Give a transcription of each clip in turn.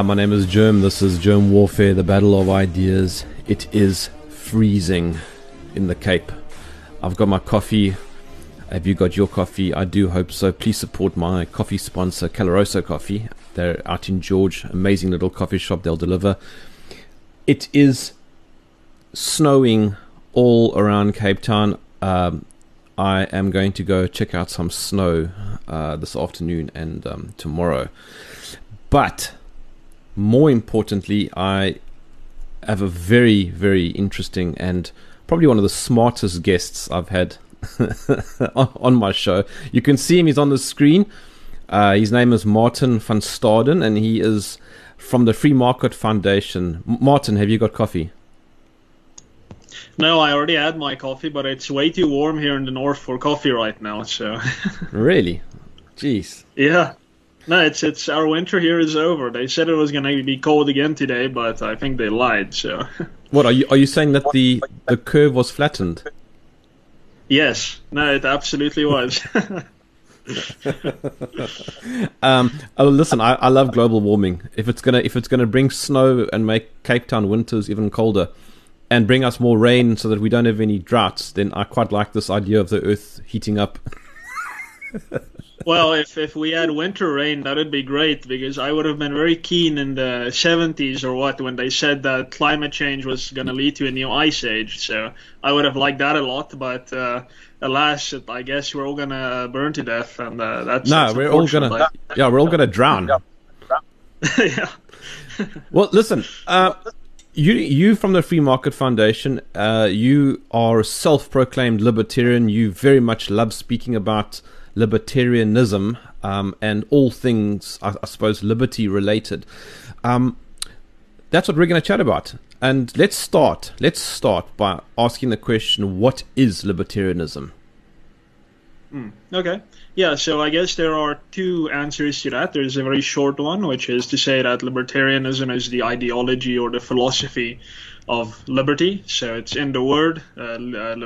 Hi, my name is Germ. This is Germ Warfare, the battle of ideas. It is freezing in the Cape. I've got my coffee. Have you got your coffee? I do hope so. Please support my coffee sponsor, Caloroso Coffee. They're out in George. Amazing little coffee shop they'll deliver. It is snowing all around Cape Town. Um, I am going to go check out some snow uh, this afternoon and um, tomorrow. But more importantly, I have a very, very interesting and probably one of the smartest guests I've had on my show. You can see him, he's on the screen. Uh, his name is Martin van Staden, and he is from the Free Market Foundation. Martin, have you got coffee? No, I already had my coffee, but it's way too warm here in the north for coffee right now. So. really? Jeez. Yeah. No, it's it's our winter here is over. They said it was going to be cold again today, but I think they lied. So. What are you are you saying that the the curve was flattened? Yes. No, it absolutely was. um, oh, listen, I, I love global warming. If it's gonna if it's gonna bring snow and make Cape Town winters even colder, and bring us more rain so that we don't have any droughts, then I quite like this idea of the Earth heating up. well, if if we had winter rain, that would be great because I would have been very keen in the 70s or what when they said that climate change was going to lead to a new ice age. So I would have liked that a lot, but uh, alas, I guess we're all going to burn to death, and uh, that's no, that's we're all going to yeah, we're all going to drown. yeah. well, listen. Uh, you, you from the Free Market Foundation, uh, you are a self-proclaimed libertarian. You very much love speaking about libertarianism um, and all things, I, I suppose, liberty related. Um, that's what we're going to chat about. And let's start. Let's start by asking the question: What is libertarianism? Mm, okay. Yeah, so I guess there are two answers to that. There's a very short one, which is to say that libertarianism is the ideology or the philosophy of liberty. So it's in the word. Uh, uh,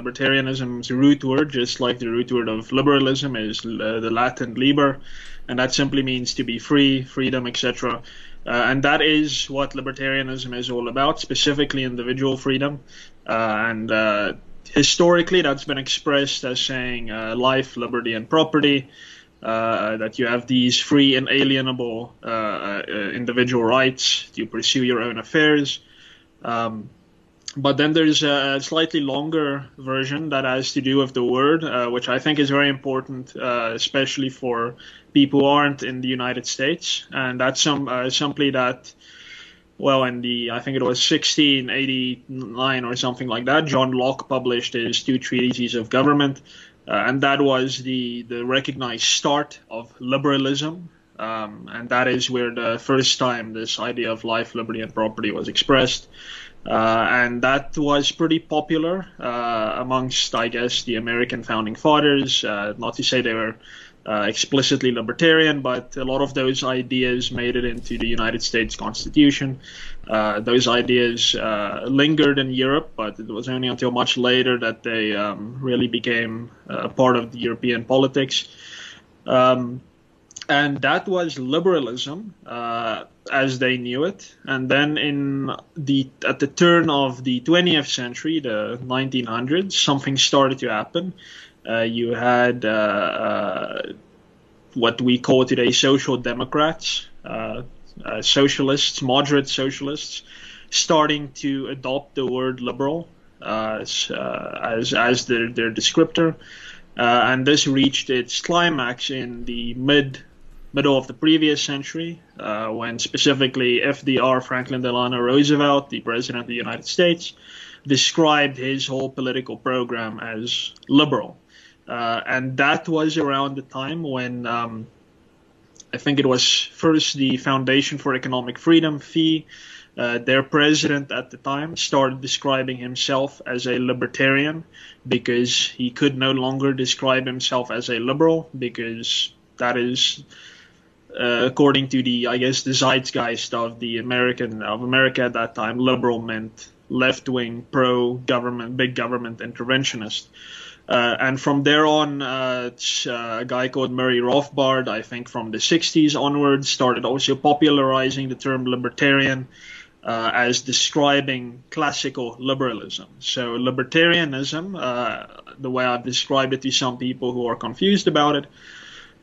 a root word, just like the root word of liberalism, is uh, the Latin liber, and that simply means to be free, freedom, etc. Uh, and that is what libertarianism is all about, specifically individual freedom. Uh, and uh, historically, that's been expressed as saying life, liberty, and property. that you have these free, inalienable individual rights to pursue your own affairs. Um, but then there's a slightly longer version that has to do with the word, uh, which I think is very important, uh, especially for people who aren't in the United States. And that's some uh, simply that, well, in the I think it was 1689 or something like that, John Locke published his two treatises of government, uh, and that was the the recognized start of liberalism. Um, and that is where the first time this idea of life, liberty, and property was expressed. Uh, and that was pretty popular uh, amongst, I guess, the American founding fathers. Uh, not to say they were uh, explicitly libertarian, but a lot of those ideas made it into the United States Constitution. Uh, those ideas uh, lingered in Europe, but it was only until much later that they um, really became a part of the European politics. Um, and that was liberalism uh, as they knew it. And then in the at the turn of the 20th century, the 1900s, something started to happen. Uh, you had uh, uh what we call today social democrats. Uh, uh, socialists, moderate socialists, starting to adopt the word liberal as, as, as their, their descriptor. Uh, and this reached its climax in the mid middle of the previous century, uh, when specifically FDR, Franklin Delano Roosevelt, the President of the United States, described his whole political program as liberal. Uh, and that was around the time when um, I think it was first the Foundation for Economic Freedom, FEE, uh, their president at the time started describing himself as a libertarian because he could no longer describe himself as a liberal because that is uh, according to the I guess the zeitgeist of the American of America at that time liberal meant left wing pro government big government interventionist uh, and from there on, uh, uh, a guy called Murray Rothbard, I think from the 60s onwards, started also popularizing the term libertarian uh, as describing classical liberalism. So, libertarianism, uh, the way I've described it to some people who are confused about it,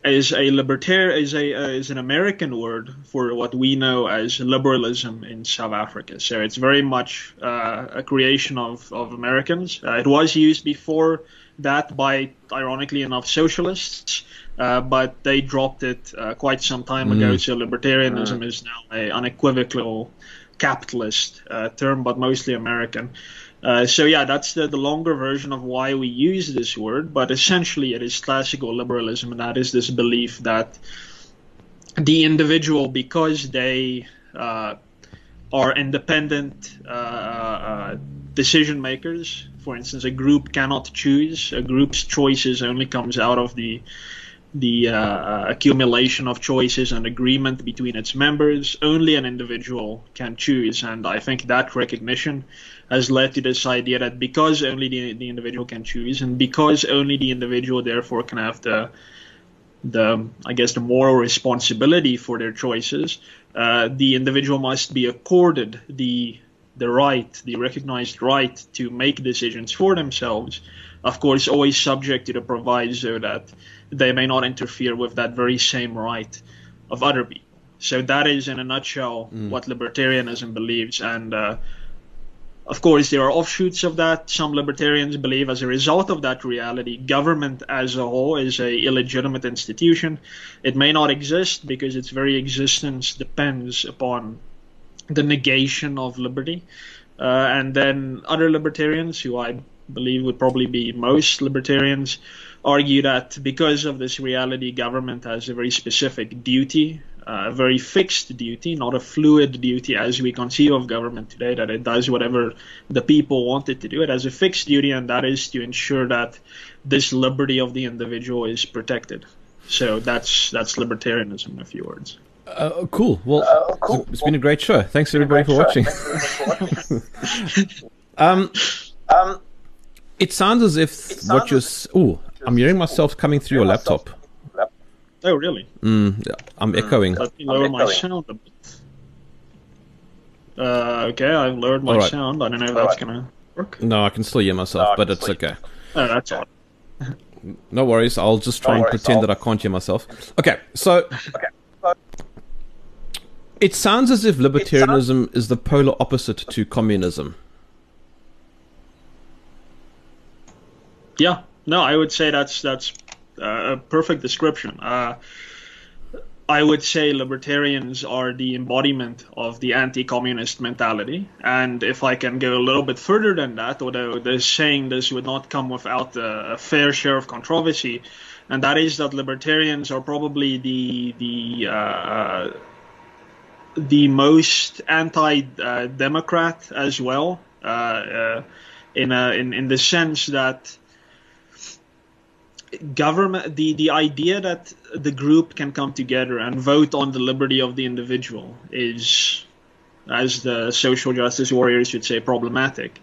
is a libertarian is a uh, is an American word for what we know as liberalism in South Africa. So it's very much a creation of of Americans. it was used before that by, ironically enough, socialists, uh, but they dropped it uh, quite some time mm. ago. So libertarianism mm. is now a unequivocal capitalist uh, term, but mostly American. Uh, so yeah, that's the, the longer version of why we use this word, but essentially it is classical liberalism, and that is this belief that the individual, because they uh, are independent uh, decision makers, for instance, a group cannot choose. A group's choices only comes out of the the uh, uh, accumulation of choices and agreement between its members. Only an individual can choose, and I think that recognition has led to this idea that because only the, the individual can choose, and because only the individual therefore can have the the I guess the moral responsibility for their choices, uh, the individual must be accorded the the right, the recognized right to make decisions for themselves, of course, always subject to the proviso that they may not interfere with that very same right of other people. So that is, in a nutshell, mm. what libertarianism believes. And uh, of course, there are offshoots of that. Some libertarians believe, as a result of that reality, government as a whole is a illegitimate institution. It may not exist because its very existence depends upon the negation of liberty. Uh, and then other libertarians, who I believe would probably be most libertarians, argue that because of this reality, government has a very specific duty, uh, a very fixed duty, not a fluid duty as we conceive of government today, that it does whatever the people want it to do. It has a fixed duty, and that is to ensure that this liberty of the individual is protected. So that's that's libertarianism in a few words. Uh, cool. Well, uh, cool. it's been a great show. Thanks everybody for watching. um, um, it sounds as if sounds what you're. Oh, I'm hearing myself coming through your laptop. Oh, really? Mm, I'm mm. echoing. Let me lower my sound a bit. Uh, okay, I've lowered my right. sound. I don't know if that's gonna work. No, I can still hear myself, no, but it's okay. Oh, that's all. no worries. I'll just try no and worries, pretend I'll... that I can't hear myself. Okay, so. Okay. It sounds as if libertarianism is the polar opposite to communism. Yeah, no, I would say that's that's uh, a perfect description. Uh, I would say libertarians are the embodiment of the anti-communist mentality, and if I can go a little bit further than that, although the saying this would not come without a, a fair share of controversy, and that is that libertarians are probably the the uh, the most anti-democrat as well, uh, uh, in a, in in the sense that government the the idea that the group can come together and vote on the liberty of the individual is as the social justice warriors would say problematic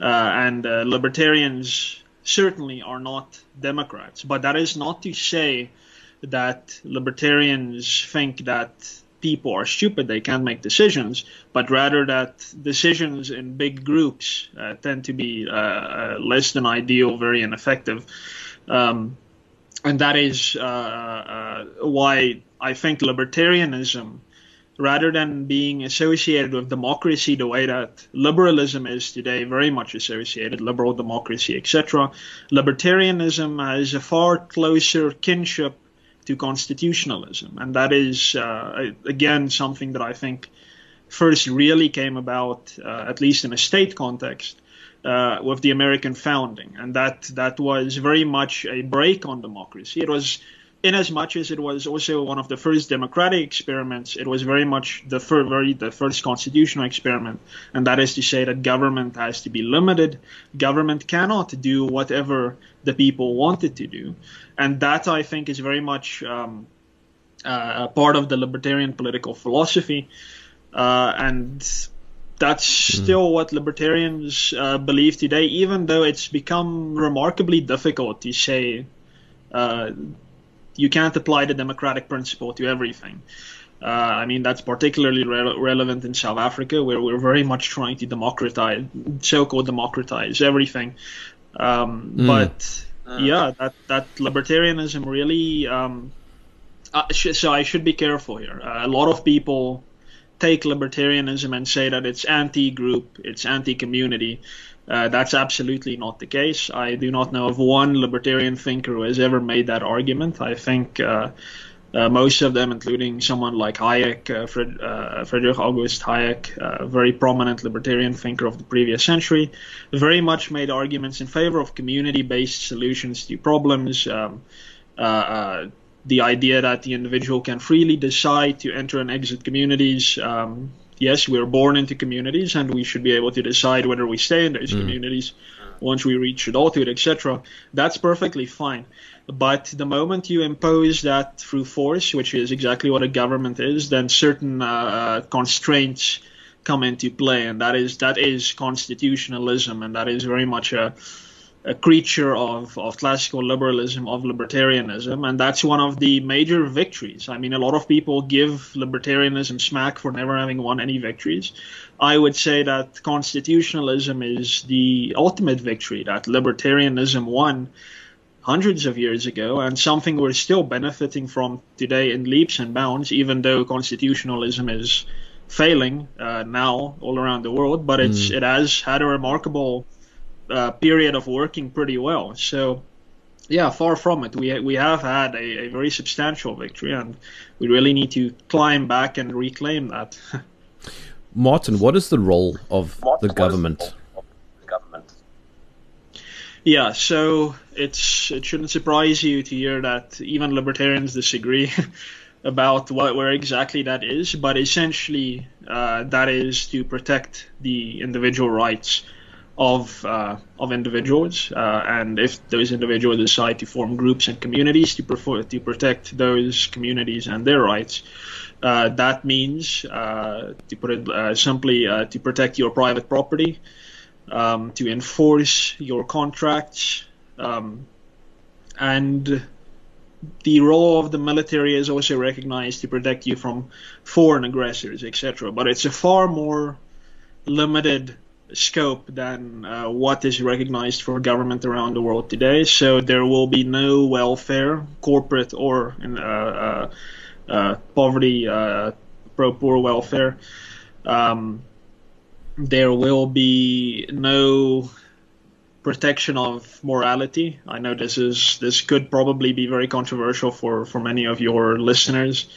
uh, and uh, libertarians certainly are not democrats but that is not to say that libertarians think that people are stupid, they can't make decisions, but rather that decisions in big groups uh, tend to be uh, uh, less than ideal, very ineffective. Um, and that is uh, uh, why I think libertarianism rather than being associated with democracy the way that liberalism is today, very much associated, liberal democracy, etc., libertarianism has a far closer kinship to constitutionalism. And that is, uh, again, something that I think first really came about, uh, at least in a state context, uh, with the American founding, and that that was very much a break on democracy. It was, in as much as it was also one of the first democratic experiments, it was very much the fir- very the first constitutional experiment, and that is to say that government has to be limited. Government cannot do whatever the people want it to do, and that I think is very much um, uh, part of the libertarian political philosophy. Uh, and that's mm. still what libertarians uh, believe today, even though it's become remarkably difficult to say uh, you can't apply the democratic principle to everything. Uh, I mean, that's particularly re- relevant in South Africa, where we're very much trying to democratize, so-called democratize everything. Um, mm. But uh. yeah, that that libertarianism really. Um, uh, so I should be careful here. a lot of people take libertarianism and say that it's anti-group, it's anti-community. Uh, that's absolutely not the case. I do not know of one libertarian thinker who has ever made that argument. I think uh, uh, most of them, including someone like Hayek, uh, Fred, uh, Friedrich August Hayek, a very prominent libertarian thinker of the previous century, very much made arguments in favor of community-based solutions to problems. Um, uh, the idea that the individual can freely decide to enter and exit communities. Um, yes, we're born into communities, and we should be able to decide whether we stay in those mm. communities once we reach adulthood, etc. That's perfectly fine. But the moment you impose that through force, which is exactly what a government is, then certain uh constraints come into play, and that is that is constitutionalism, and that is very much a a creature of, of classical liberalism, of libertarianism, and that's one of the major victories. I mean, a lot of people give libertarianism smack for never having won any victories. I would say that constitutionalism is the ultimate victory that libertarianism won hundreds of years ago, and something we're still benefiting from today in leaps and bounds, even though constitutionalism is failing uh, now all around the world. But it's mm. it has had a remarkable uh, period of working pretty well. So, yeah, far from it. We we have had a, a very substantial victory, and we really need to climb back and reclaim that. Martin, what is the role of Martin, the government? Yeah, so it's it shouldn't surprise you to hear that even libertarians disagree about what where exactly that is, but essentially uh, that is to protect the individual rights of uh, of individuals, uh, and if those individuals decide to form groups and communities to prefer, to protect those communities and their rights, uh, that means, uh, to put it uh, simply, uh, to protect your private property, um, to enforce your contracts, um, and the role of the military is also recognized to protect you from foreign aggressors, etc. But it's a far more limited scope than uh, what is recognized for government around the world today. So there will be no welfare, corporate or uh, uh, uh, poverty, uh, pro poor welfare. Um, there will be no protection of morality. I know this is this could probably be very controversial for for many of your listeners.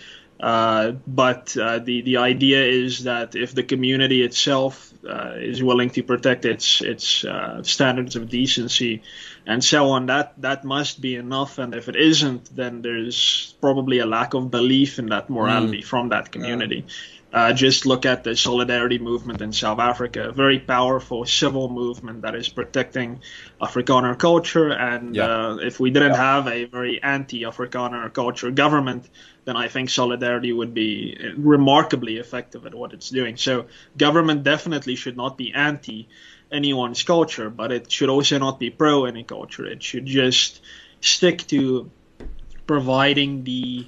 Uh, but uh, the the idea is that if the community itself uh, is willing to protect its its uh, standards of decency and so on, that that must be enough. And if it isn't, then there's probably a lack of belief in that morality mm. from that community. Yeah. Uh, just look at the solidarity movement in South Africa, a very powerful civil movement that is protecting Afrikaner culture. And yeah. uh, if we didn't yeah. have a very anti-Afrikaner culture government, then I think solidarity would be remarkably effective at what it's doing. So government definitely should not be anti anyone's culture, but it should also not be pro any culture. It should just stick to providing the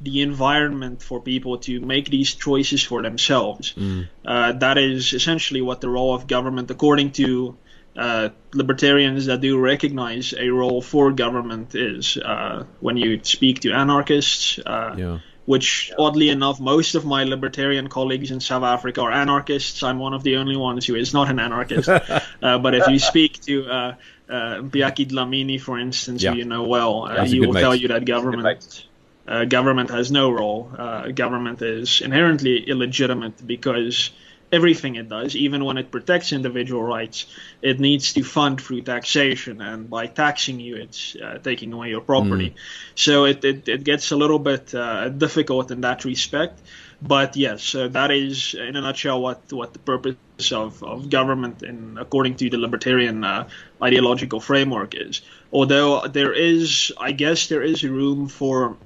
the environment for people to make these choices for themselves. Mm. Uh, that is essentially what the role of government, according to uh, libertarians that do recognize a role for government, is. Uh, when you speak to anarchists, uh, yeah. which oddly enough, most of my libertarian colleagues in South Africa are anarchists. I'm one of the only ones who is not an anarchist. uh, but if you speak to uh, uh, Mpiyakhe Dlamini, for instance, Yeah. who you know well, uh, he will mate. tell you that government uh, government has no role. Uh, government is inherently illegitimate because everything it does, even when it protects individual rights, it needs to fund through taxation, and by taxing you, it's uh, taking away your property. So it, it, it gets a little bit uh, difficult in that respect. But yes, uh, that is in a nutshell what, what the purpose of, of government, in according to the libertarian uh, ideological framework, is. Although there is, I guess, there is room for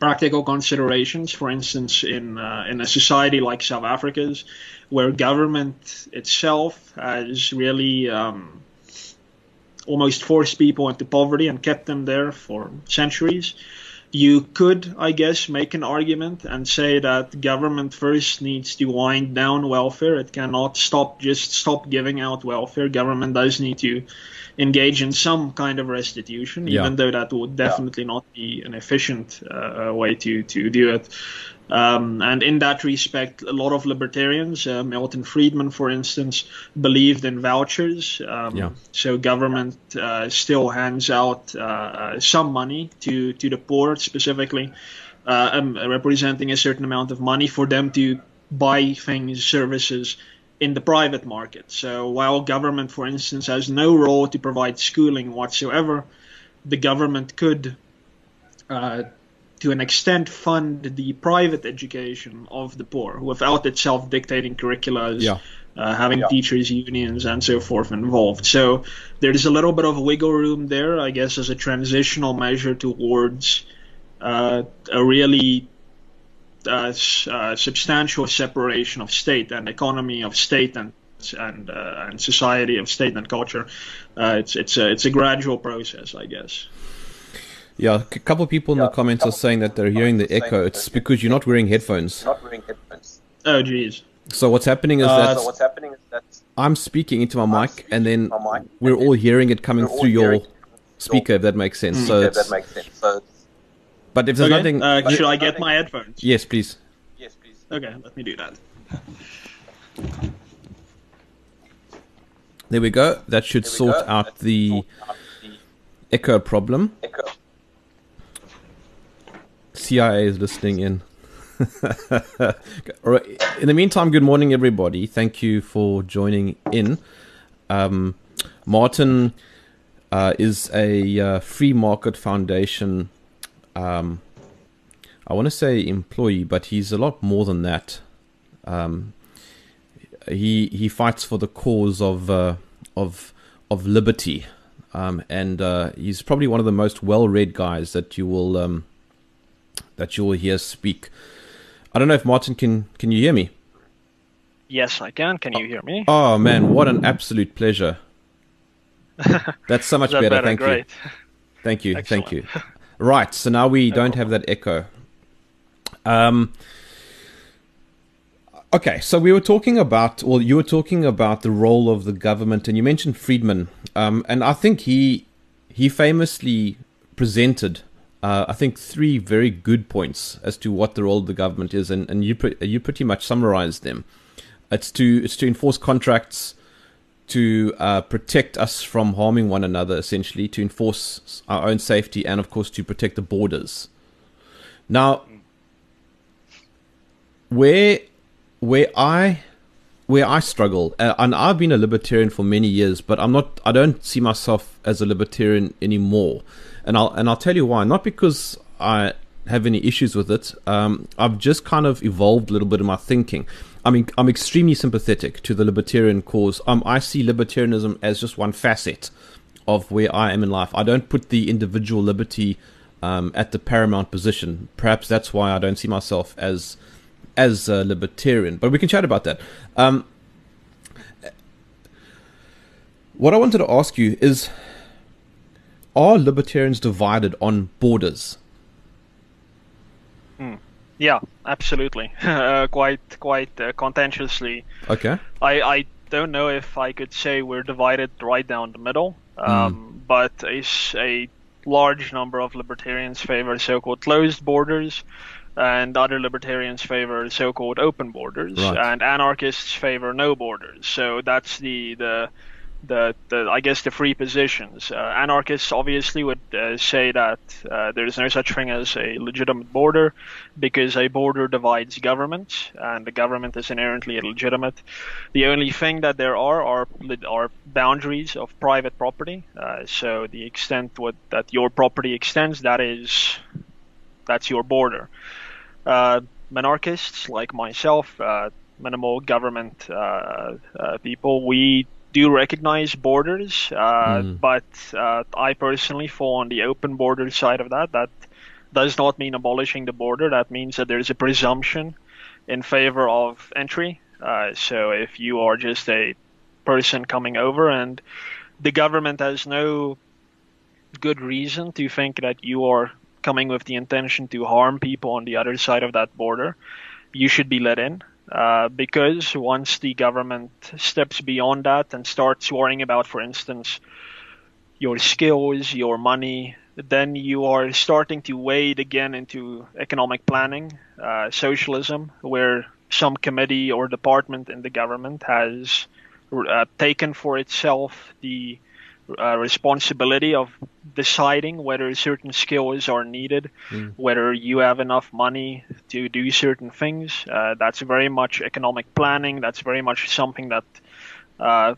practical considerations. For instance, in uh, in a society like South Africa's, where government itself has really um, almost forced people into poverty and kept them there for centuries. You could, I guess, make an argument and say that government first needs to wind down welfare. It cannot stop just stop giving out welfare. Government does need to engage in some kind of restitution, Yeah. even though that would definitely not be an efficient uh, way to, to do it. Um, and in that respect, a lot of libertarians, uh, Milton Friedman, for instance, believed in vouchers. Um, Yeah. So government uh, still hands out uh, uh, some money to, to the poor, specifically, uh, um, representing a certain amount of money for them to buy things, services in the private market. So while government, for instance, has no role to provide schooling whatsoever, the government could, uh, to an extent, fund the private education of the poor without itself dictating curricula, Yeah. uh, having teachers' unions, and so forth involved. So there's a little bit of wiggle room there, I guess, as a transitional measure towards uh, a really uh, s- uh, substantial separation of state and economy of state and and uh, and society of state and culture. Uh, it's it's a it's a gradual process, I guess. Yeah, a couple of people in the comments are saying that they're hearing the echo. It's because you're not wearing headphones. not wearing headphones. Oh, geez. So what's happening is Uh, that So what's happening is that I'm speaking into my mic, and then into my mic, we're and all hearing it coming through your speaker. If that makes sense. So, if that makes sense. So but if there's Okay. nothing, uh, but- should I get nothing- my headphones? yes, please. yes, please. Okay, let me do that. There we go. That should sort out That the sort out the echo problem. echo. CIA is listening in. All right. In the meantime, good morning, everybody. Thank you for joining in. Um, Martin uh, is a uh, free market foundation. Um, I want to say employee, but he's a lot more than that. Um, he he fights for the cause of uh, of of liberty, um, and uh, he's probably one of the most well-read guys that you will um, that you will hear speak. I don't know if Martin can can you hear me? Yes, I can. Can you hear me? Oh man, what an absolute pleasure! That's so much that better. better? Thank Great. you. Thank you. Thank you. Right. So now we don't have that echo. Um. Okay, so we were talking about, well, you were talking about the role of the government, and you mentioned Friedman, um, and I think he he famously presented, uh, I think, three very good points as to what the role of the government is, and, and you pre- you pretty much summarized them. It's to it's to enforce contracts, to uh, protect us from harming one another, essentially, to enforce our own safety, and of course to protect the borders. Now, where where I where I struggle, uh, and I've been a libertarian for many years, but I'm not. I don't see myself as a libertarian anymore, and I'll and I'll tell you why. Not because I have any issues with it. Um, I've just kind of evolved a little bit in my thinking. I mean, I'm extremely sympathetic to the libertarian cause. Um, I see libertarianism as just one facet of where I am in life. I don't put the individual liberty um, at the paramount position. Perhaps that's why I don't see myself as as a libertarian. But we can chat about that. Um, what I wanted to ask you is: Are libertarians divided on borders? Yeah, absolutely. uh, quite quite uh, contentiously. Okay. I, I don't know if I could say we're divided right down the middle, um, but is a large number of libertarians favor so-called closed borders, and other libertarians favor so-called open borders, Right. and anarchists favor no borders. So that's the the the, the I guess the free positions. Uh, anarchists obviously would uh, say that uh, there is no such thing as a legitimate border because a border divides governments and the government is inherently illegitimate. The only thing that there are are are boundaries of private property. Uh, so the extent what that your property extends, that is that's your border. Uh, minarchists like myself, uh, minimal government people, we do recognize borders, uh, Mm. but uh, I personally fall on the open border side of that. That does not mean abolishing the border. That means that there's a presumption in favor of entry. Uh, so if you are just a person coming over and the government has no good reason to think that you are coming with the intention to harm people on the other side of that border, you should be let in. Uh, because once the government steps beyond that and starts worrying about, for instance, your skills, your money, then you are starting to wade again into economic planning, uh, socialism, where some committee or department in the government has uh, taken for itself the uh, responsibility of deciding whether certain skills are needed, whether you have enough money to do certain things. Uh, that's very much economic planning. That's very much something that, uh,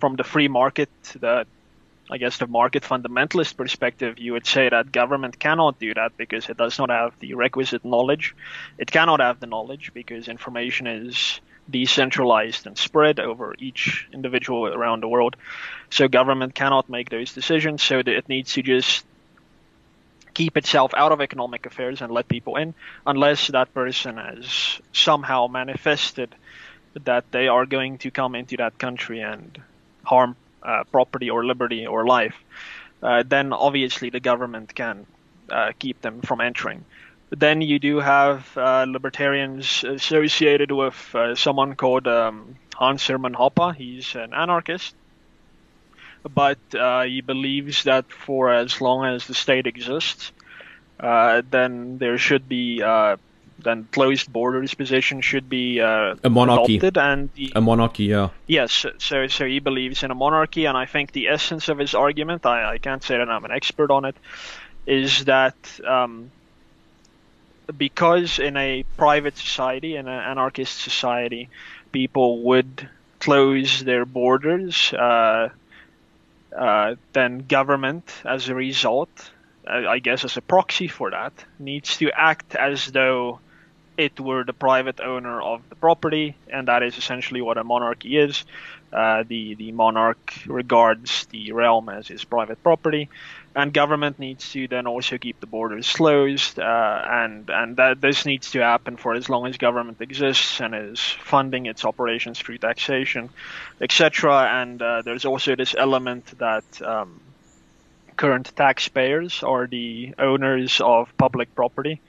from the free market, the I guess the market fundamentalist perspective, you would say that government cannot do that because it does not have the requisite knowledge. It cannot have the knowledge because information is decentralized and spread over each individual around the world. So government cannot make those decisions. So it needs to just keep itself out of economic affairs and let people in, unless that person has somehow manifested that they are going to come into that country and harm uh, property or liberty or life. Uh, then obviously the government can uh, keep them from entering. But then you do have uh, libertarians associated with uh, someone called um, Hans Hermann Hoppe. He's an anarchist, but uh, he believes that for as long as the state exists, uh, then there should be uh, then closed borders position should be uh, A monarchy. adopted, and A monarchy, yeah. Yes, so so he believes in a monarchy, and I think the essence of his argument, I, I can't say that I'm an expert on it, is that um, because in a private society, in an anarchist society, people would close their borders, uh, uh, then government, as a result, I guess as a proxy for that, needs to act as though it were the private owner of the property, and that is essentially what a monarchy is. Uh, the the monarch regards the realm as his private property, and government needs to then also keep the borders closed, uh, and and that this needs to happen for as long as government exists and is funding its operations through taxation, etc. And uh, there's also this element that. Um, current taxpayers are the owners of public property,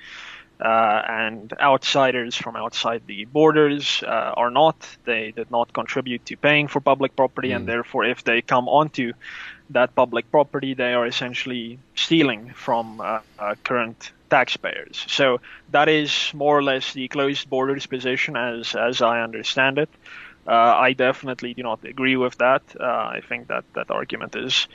uh, and outsiders from outside the borders uh, are not. They did not contribute to paying for public property, and therefore, if they come onto that public property, they are essentially stealing from uh, uh, current taxpayers. So that is more or less the closed borders position, as as I understand it. Uh, I definitely do not agree with that. Uh, I think that that argument is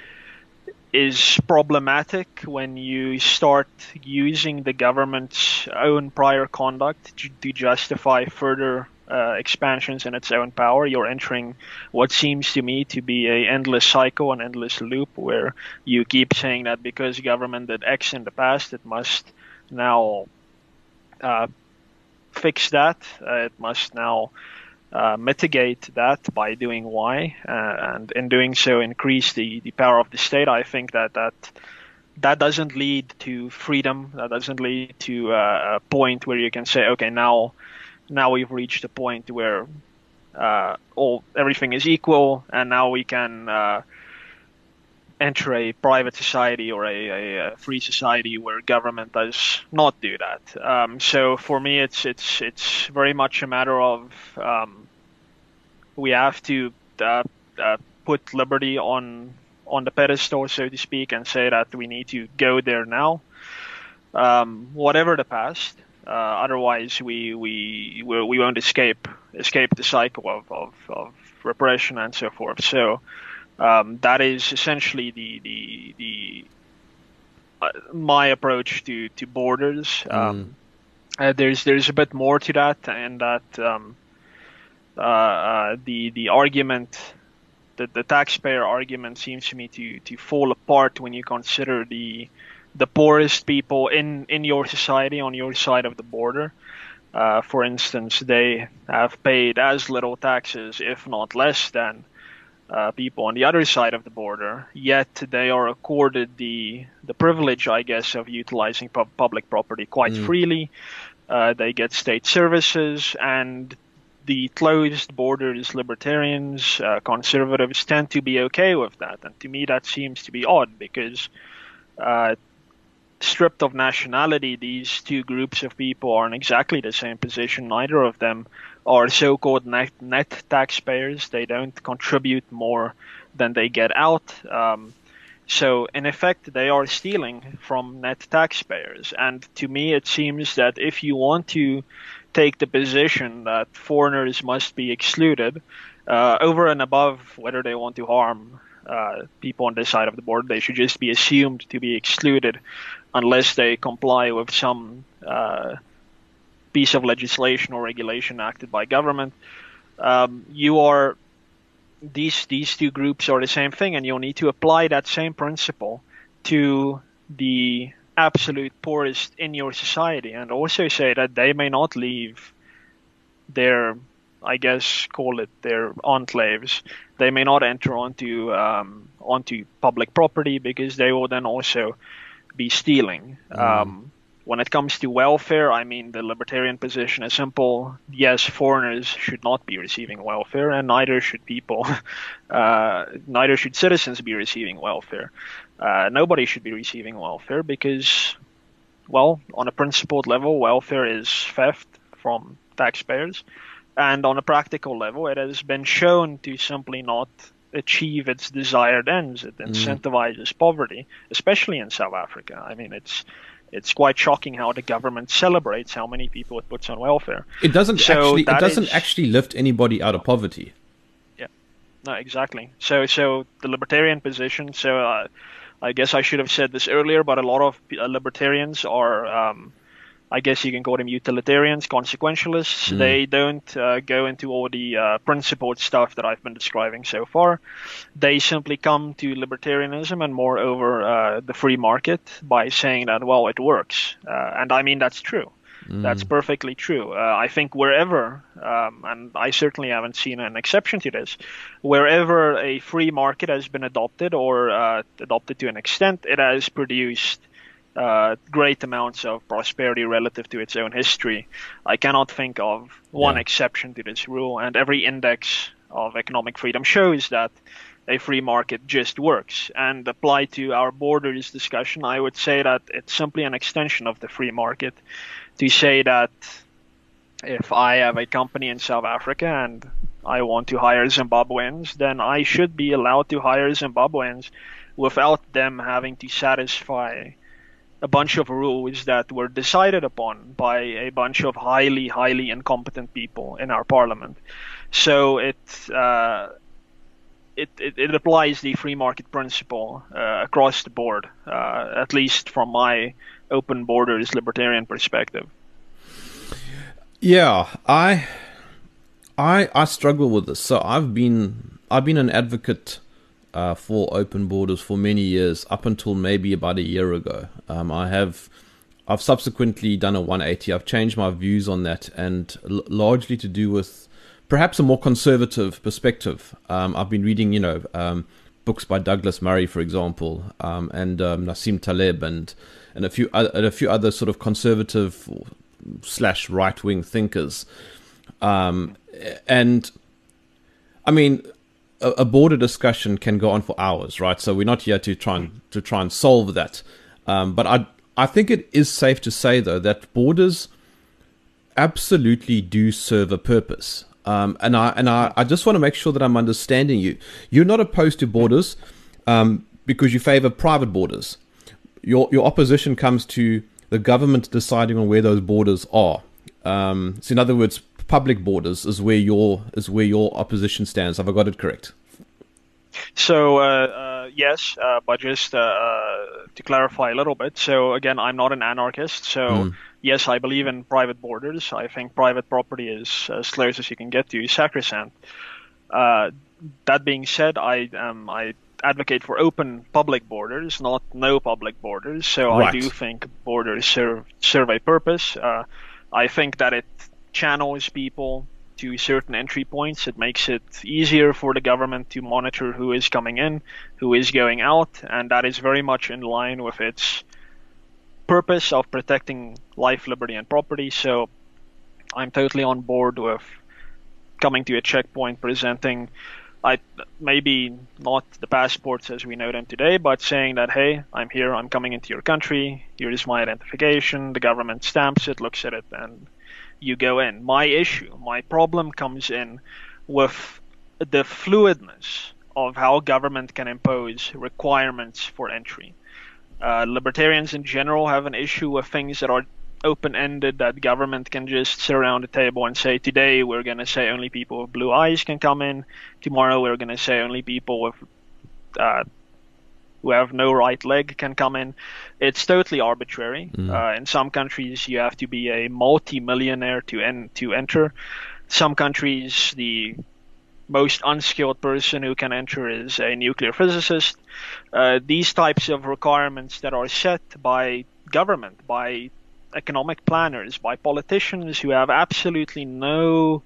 is problematic when you start using the government's own prior conduct to, to justify further uh, expansions in its own power. You're entering what seems to me to be a endless cycle, an endless loop, where you keep saying that because government did X in the past, it must now uh, fix that. Uh, it must now uh, mitigate that by doing Y, uh, and in doing so, increase the, the power of the state. I think that that that doesn't lead to freedom. That doesn't lead to a point where you can say, okay, now now we've reached a point where uh, all everything is equal, and now we can uh, enter a private society or a, a, a free society where government does not do that. Um, so for me, it's it's it's very much a matter of um, we have to uh, uh, put liberty on on the pedestal, so to speak, and say that we need to go there now. Um, whatever the past, Uh, otherwise, we we we we won't escape escape the cycle of, of, of repression and so forth. So um, that is essentially the the the uh, my approach to to borders. Um, uh, there's there's a bit more to that, and that um, uh, uh, the the argument. The, the taxpayer argument seems to me to, to fall apart when you consider the the poorest people in, in your society on your side of the border. Uh, for instance, they have paid as little taxes, if not less, than uh, people on the other side of the border. Yet they are accorded the the privilege, I guess, of utilizing pu- public property quite freely. Uh, they get state services, and the closed borders libertarians, uh, conservatives tend to be okay with that. And to me, that seems to be odd because uh, stripped of nationality, these two groups of people are in exactly the same position. Neither of them are so-called net, net taxpayers. They don't contribute more than they get out. Um, so in effect, they are stealing from net taxpayers. And to me, it seems that if you want to take the position that foreigners must be excluded uh, over and above whether they want to harm uh, people on this side of the border, they should just be assumed to be excluded unless they comply with some uh, piece of legislation or regulation acted by government. Um, you are these these two groups are the same thing, and you'll need to apply that same principle to the absolute poorest in your society, and also say that they may not leave their, I guess, call it their enclaves. They may not enter onto um, onto public property because they will then also be stealing. Um, when it comes to welfare, I mean, the libertarian position is simple. Yes, foreigners should not be receiving welfare, and neither should people, uh, neither should citizens be receiving welfare. Uh, nobody should be receiving welfare because, well, on a principled level, welfare is theft from taxpayers. And on a practical level, it has been shown to simply not achieve its desired ends. It incentivizes poverty, especially in South Africa. I mean, it's it's quite shocking how the government celebrates how many people it puts on welfare. It doesn't So actually. It doesn't is- actually lift anybody out of poverty. Yeah, no, exactly. So, so the libertarian position. So, uh, I guess I should have said this earlier, but a lot of uh, libertarians are, um, I guess you can call them utilitarians, consequentialists. They don't uh, go into all the uh, principled stuff that I've been describing so far. They simply come to libertarianism and moreover uh, the free market by saying that well it works, uh, and I mean that's true. That's perfectly true. Uh, I think wherever, um, and I certainly haven't seen an exception to this, wherever a free market has been adopted or uh, adopted to an extent, it has produced uh, great amounts of prosperity relative to its own history. I cannot think of one Yeah. exception to this rule, and every index of economic freedom shows that a free market just works. And applied to our borders discussion, I would say that it's simply an extension of the free market to say that if I have a company in South Africa and I want to hire Zimbabweans, then I should be allowed to hire Zimbabweans without them having to satisfy a bunch of rules that were decided upon by a bunch of highly, highly incompetent people in our parliament. So it uh, it, it, it applies the free market principle uh, across the board, uh, at least from my open borders libertarian perspective. Yeah, I, I, I struggle with this. So I've been, I've been an advocate uh, for open borders for many years, up until maybe about a year ago. Um, I have, I've subsequently done a 180. I've changed my views on that, and l- largely to do with perhaps a more conservative perspective. Um, I've been reading, you know, um, books by Douglas Murray, for example, um, and um, Nassim Taleb, and and a few other, and a few other sort of conservative slash right wing thinkers. Um, and I mean, a, a border discussion can go on for hours, right? So we're not here to try and to try and solve that. Um, but I I think it is safe to say though that borders absolutely do serve a purpose. Um, and I and I, I just want to make sure that I'm understanding you. You're not opposed to borders um, because you favor private borders. Your your opposition comes to the government deciding on where those borders are. Um, so, in other words, public borders is where your is where your opposition stands. Have I got it correct? So uh, uh, yes, uh, but just uh, uh, to clarify a little bit. So again, I'm not an anarchist. So Mm. yes, I believe in private borders. I think private property is as close as you can get to sacrosanct. Uh, that being said, I um, I advocate for open public borders, not no public borders. So I do think borders serve serve a purpose. Uh, I think that it channels people to certain entry points. It makes it easier for the government to monitor who is coming in, who is going out, and that is very much in line with its purpose of protecting life, liberty, and property. So I'm totally on board with coming to a checkpoint presenting I maybe not the passports as we know them today, but saying that hey, I'm here, I'm coming into your country, here is my identification, the government stamps it, looks at it, and you go in. My issue, my problem comes in with the fluidness of how government can impose requirements for entry. Uh, libertarians in general have an issue with things that are open-ended that government can just sit around the table and say today we're going to say only people with blue eyes can come in tomorrow we're going to say only people with uh, who have no right leg can come in. It's totally arbitrary. Uh, in some countries you have to be a multi-millionaire to en- to enter. Some countries the most unskilled person who can enter is a nuclear physicist. Uh, these types of requirements that are set by government by economic planners, by politicians who have absolutely no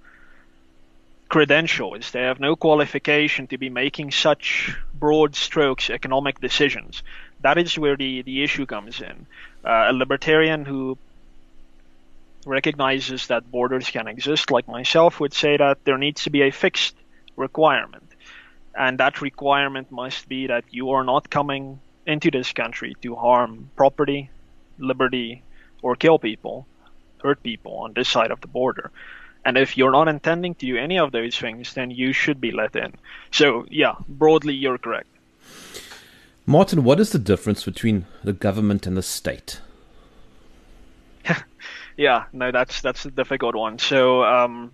credentials. They have no qualification to be making such broad strokes economic decisions. That is where the, the issue comes in. Uh, a libertarian who recognizes that borders can exist, like myself, would say that there needs to be a fixed requirement. And that requirement must be that you are not coming into this country to harm property, liberty, or kill people, hurt people on this side of the border. And if you're not intending to do any of those things, then you should be let in. So, yeah, broadly, you're correct. Martin, what is the difference between the government and the state? Yeah, no, that's that's a difficult one. So, um,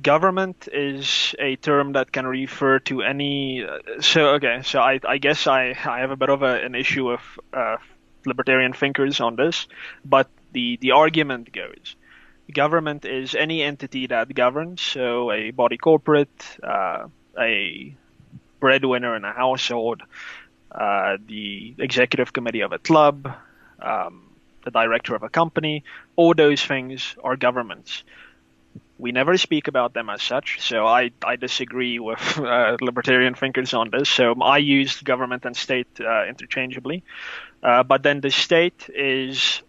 government is a term that can refer to any. Uh, so, okay, so I, I guess I, I have a bit of a, an issue with uh, libertarian thinkers on this, but the the argument goes, government is any entity that governs. So, a body corporate, uh, a breadwinner in a household, uh, the executive committee of a club. Um, the director of a company, all those things are governments. We never speak about them as such, so I, I disagree with uh, libertarian thinkers on this. So I use government and state uh, interchangeably. Uh, but then the state is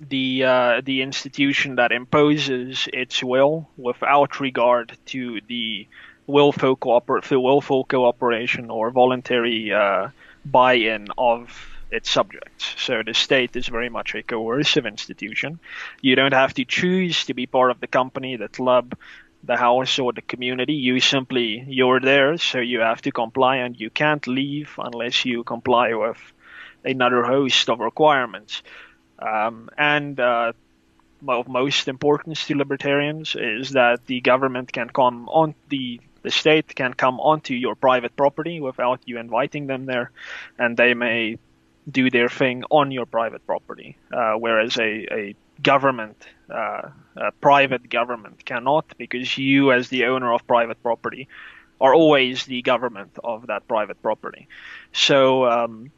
the uh, the institution that imposes its will without regard to the willful, cooper- willful cooperation or voluntary uh, buy-in of its subjects. So the state is very much a coercive institution. You don't have to choose to be part of the company, the club, the house, or the community. You simply you're there, so you have to comply, and you can't leave unless you comply with another host of requirements. Um, and uh, of most importance to libertarians is that the government can come on the the state can come onto your private property without you inviting them there, and they may do their thing on your private property, uh, whereas a, a government, uh, a private government cannot, because you, as the owner of private property, are always the government of that private property. So, um,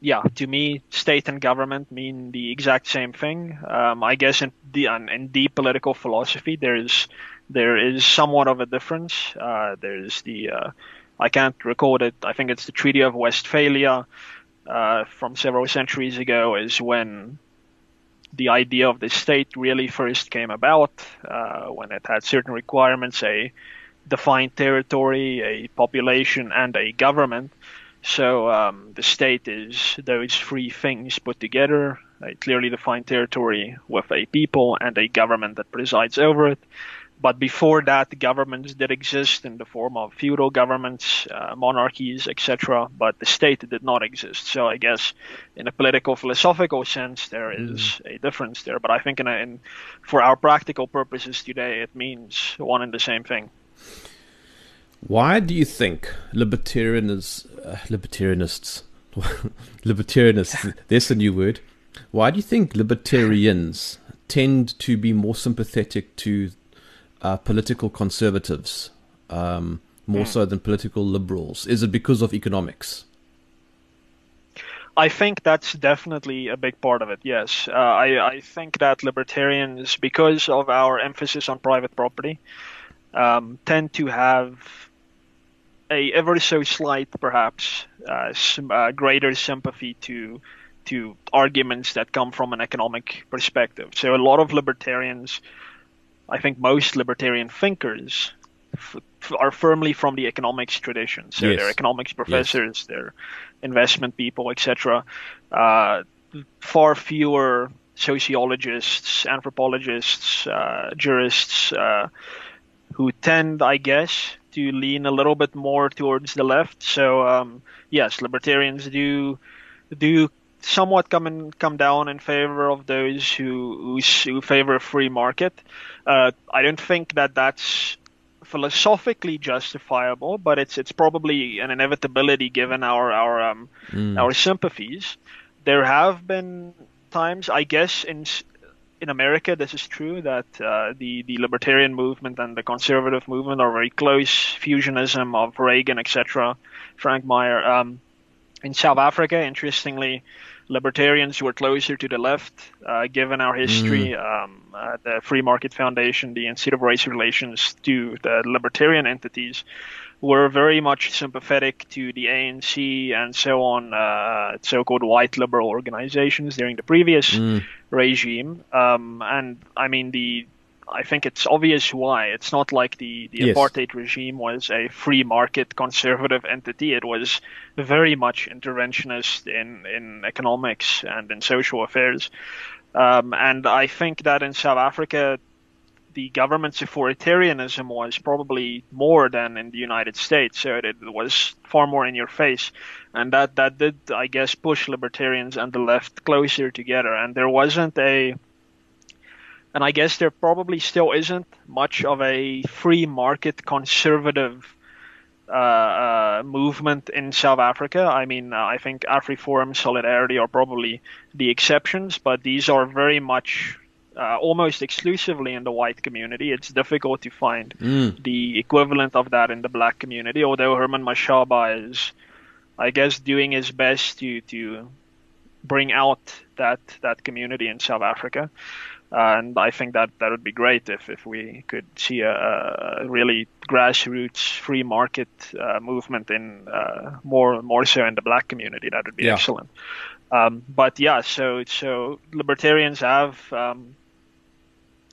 yeah, to me, state and government mean the exact same thing. Um, I guess in, the, in deep political philosophy, there is there is somewhat of a difference. Uh, there's the I can't recall it. I think it's the Treaty of Westphalia uh, from several centuries ago is when the idea of the state really first came about, uh, when it had certain requirements, a defined territory, a population, and a government. So um, the state is those three things put together, a clearly defined territory with a people and a government that presides over it. but before that, governments did exist in the form of feudal governments, uh, monarchies, etc. But the state did not exist. So I guess, in a political philosophical sense, there is mm. a difference there. But I think, in, a, in for our practical purposes today, it means one and the same thing. Why do you think libertarians, uh, libertarianists, libertarianists, there's a new word. Why do you think libertarians tend to be more sympathetic to uh, political conservatives um, more mm. so than political liberals? Is it because of economics? I think that's definitely a big part of it. Yes, uh, I, I, think that libertarians, because of our emphasis on private property, um, tend to have a ever so slight, perhaps, uh, some, uh, greater sympathy to to arguments that come from an economic perspective. So a lot of libertarians, I think most libertarian thinkers, f- are firmly from the economics tradition. So yes. they're economics professors, yes. they're investment people, etc. Uh, far fewer sociologists, anthropologists, uh, jurists uh, who tend, I guess, to lean a little bit more towards the left. So um, yes, libertarians do do somewhat come in, come down in favor of those who who, who favor free market. Uh, I don't think that that's philosophically justifiable, but it's it's probably an inevitability given our our um, mm. our sympathies. There have been times, I guess, in in America, this is true that uh, the the libertarian movement and the conservative movement are very close. Fusionism of Reagan, etc. Frank Meyer. Um, in South Africa, interestingly, libertarians were closer to the left, uh, given our history. Mm. Um, uh, the Free Market Foundation, the Institute of Race Relations, two the libertarian entities were very much sympathetic to the ANC and so on, uh, so-called white liberal organizations during the previous mm. regime. Um, and I mean, the I think it's obvious why. It's not like the, the yes. apartheid regime was a free market conservative entity. It was very much interventionist in, in economics and in social affairs. Um, and I think that in South Africa, the government's authoritarianism was probably more than in the United States. So it was far more in your face, and that that did, I guess, push libertarians and the left closer together. And there wasn't a, and I guess there probably still isn't much of a free market conservative. Uh, uh, movement in South Africa. I mean, uh, I think AfriForum, Solidarity are probably the exceptions, but these are very much uh, almost exclusively in the white community. It's difficult to find mm. the equivalent of that in the black community. Although Herman Mashaba is, I guess, doing his best to to bring out that that community in South Africa. And I think that that would be great if, if we could see a, a really grassroots free market uh, movement in uh, more more so in the black community. That would be yeah. excellent. Um, but yeah, so so libertarians have um,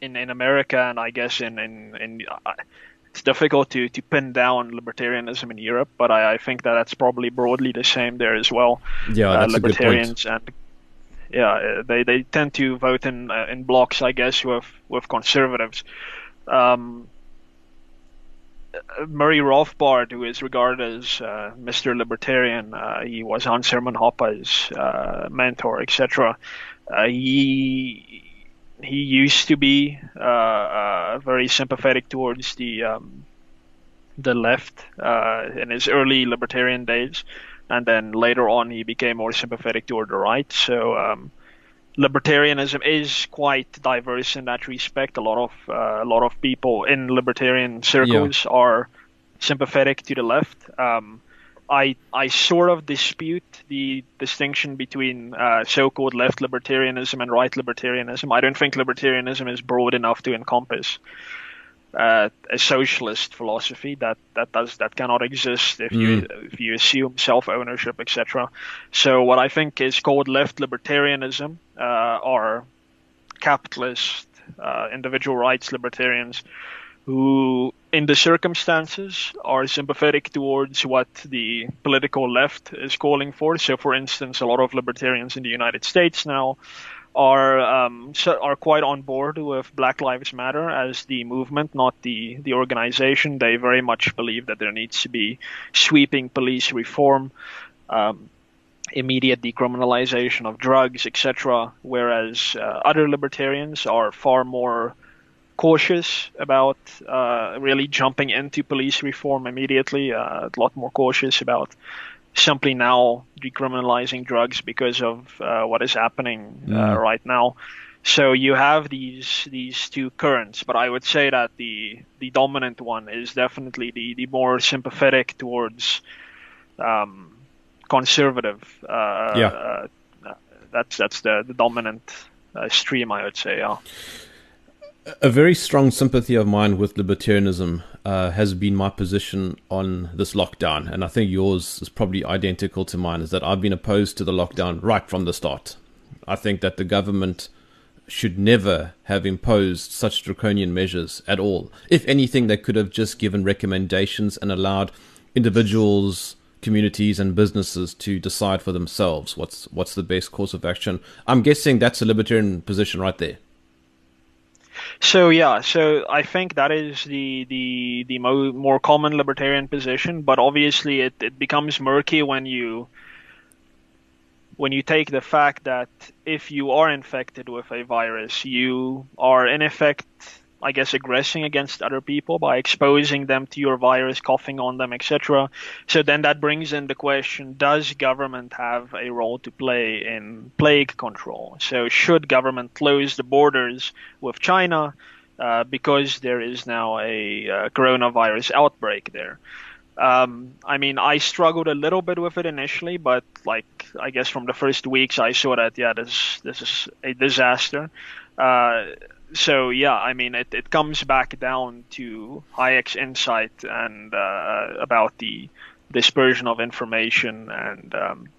in, in America and I guess in in, in uh, it's difficult to, to pin down libertarianism in Europe, but I, I think that that's probably broadly the same there as well. Yeah, uh, libertarians and yeah, uh, they, they tend to vote in uh, in blocks, I guess, with with conservatives. Um, Murray Rothbard, who is regarded as uh, Mr. Libertarian, uh, he was Hans Hermann Hoppe's uh, mentor, etc. Uh, he he used to be uh, uh, very sympathetic towards the um, the left uh, in his early libertarian days, and then later on he became more sympathetic toward the right. So um, libertarianism is quite diverse in that respect. A lot of uh, a lot of people in libertarian circles yeah. are sympathetic to the left. Um, I I sort of dispute the distinction between uh, so-called left libertarianism and right libertarianism. I don't think libertarianism is broad enough to encompass uh, a socialist philosophy that that does that cannot exist if you mm. if you assume self-ownership, etc. So what I think is called left libertarianism uh, are capitalist, uh, individual rights libertarians who, in the circumstances, are sympathetic towards what the political left is calling for. So, for instance, a lot of libertarians in the United States now are um, are quite on board with Black Lives Matter as the movement, not the the organization. They very much believe that there needs to be sweeping police reform, um, immediate decriminalization of drugs, etc. Whereas uh, other libertarians are far more cautious about uh, really jumping into police reform immediately. Uh, a lot more cautious about simply now decriminalizing drugs because of uh, what is happening uh, Mm. right now. So you have these these two currents, but I would say that the the dominant one is definitely the, the more sympathetic towards um, conservative. Uh, Yeah. uh, that's that's the, the dominant uh, stream, I would say. Yeah. A very strong sympathy of mine with libertarianism uh, has been my position on this lockdown, and I think yours is probably identical to mine. Is that I've been opposed to the lockdown right from the start. I think that the government should never have imposed such draconian measures at all. If anything, they could have just given recommendations and allowed individuals, communities, and businesses to decide for themselves what's what's the best course of action. I'm guessing that's a libertarian position right there. So yeah, so I think that is the the the mo- more common libertarian position, but obviously it, it becomes murky when you when you take the fact that if you are infected with a virus, you are in effect, I guess, aggressing against other people by exposing them to your virus, coughing on them, etc. So then that brings in the question: Does government have a role to play in plague control? So should government close the borders with China uh, because there is now a uh, coronavirus outbreak there? Um, I mean, I struggled a little bit with it initially, but like I guess from the first weeks, I saw that yeah, this this is a disaster. Uh, so yeah, I mean, it, it comes back down to Hayek's insight and uh, about the dispersion of information and um,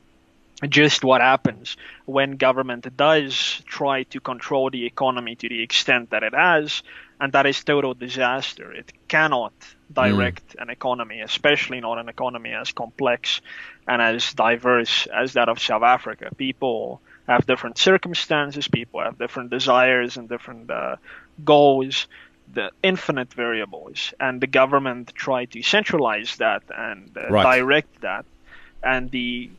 just what happens when government does try to control the economy to the extent that it has, and that is total disaster. It cannot direct an economy, especially not an economy as complex and as diverse as that of South Africa. People have different circumstances, people have different desires and different uh, goals, the infinite variables, and the government try to centralize that and uh, Right. direct that, and the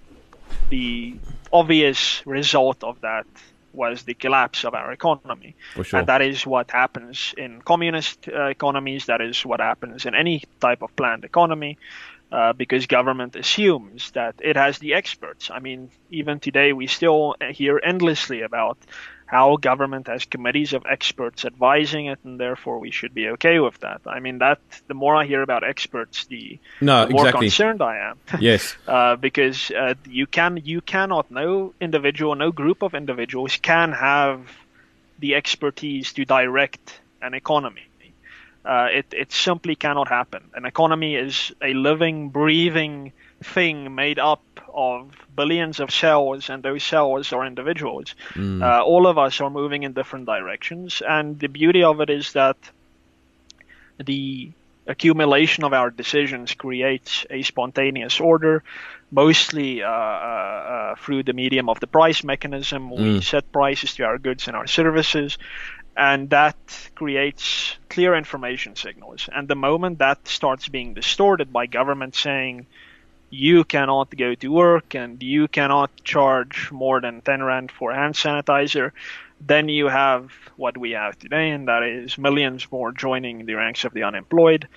the obvious result of that was the collapse of our economy. Sure. And that is what happens in communist uh, economies. That is what happens in any type of planned economy, uh, because government assumes that it has the experts. I mean, even today we still hear endlessly about how government has committees of experts advising it, and therefore we should be okay with that. I mean, that the more I hear about experts, the, No, the more exactly. concerned I am Yes. uh, because uh, you can you cannot no individual no group of individuals can have the expertise to direct an economy. Uh, it it simply cannot happen. An economy is a living, breathing thing made up of billions of cells, and those cells are individuals. Mm. Uh, all of us are moving in different directions, and the beauty of it is that the accumulation of our decisions creates a spontaneous order, mostly uh, uh, uh, through the medium of the price mechanism. We Mm. set prices to our goods and our services, and that creates clear information signals. And the moment that starts being distorted by government saying, you cannot go to work and you cannot charge more than 10 rand for hand sanitizer, then you have what we have today, and that is millions more joining the ranks of the unemployed,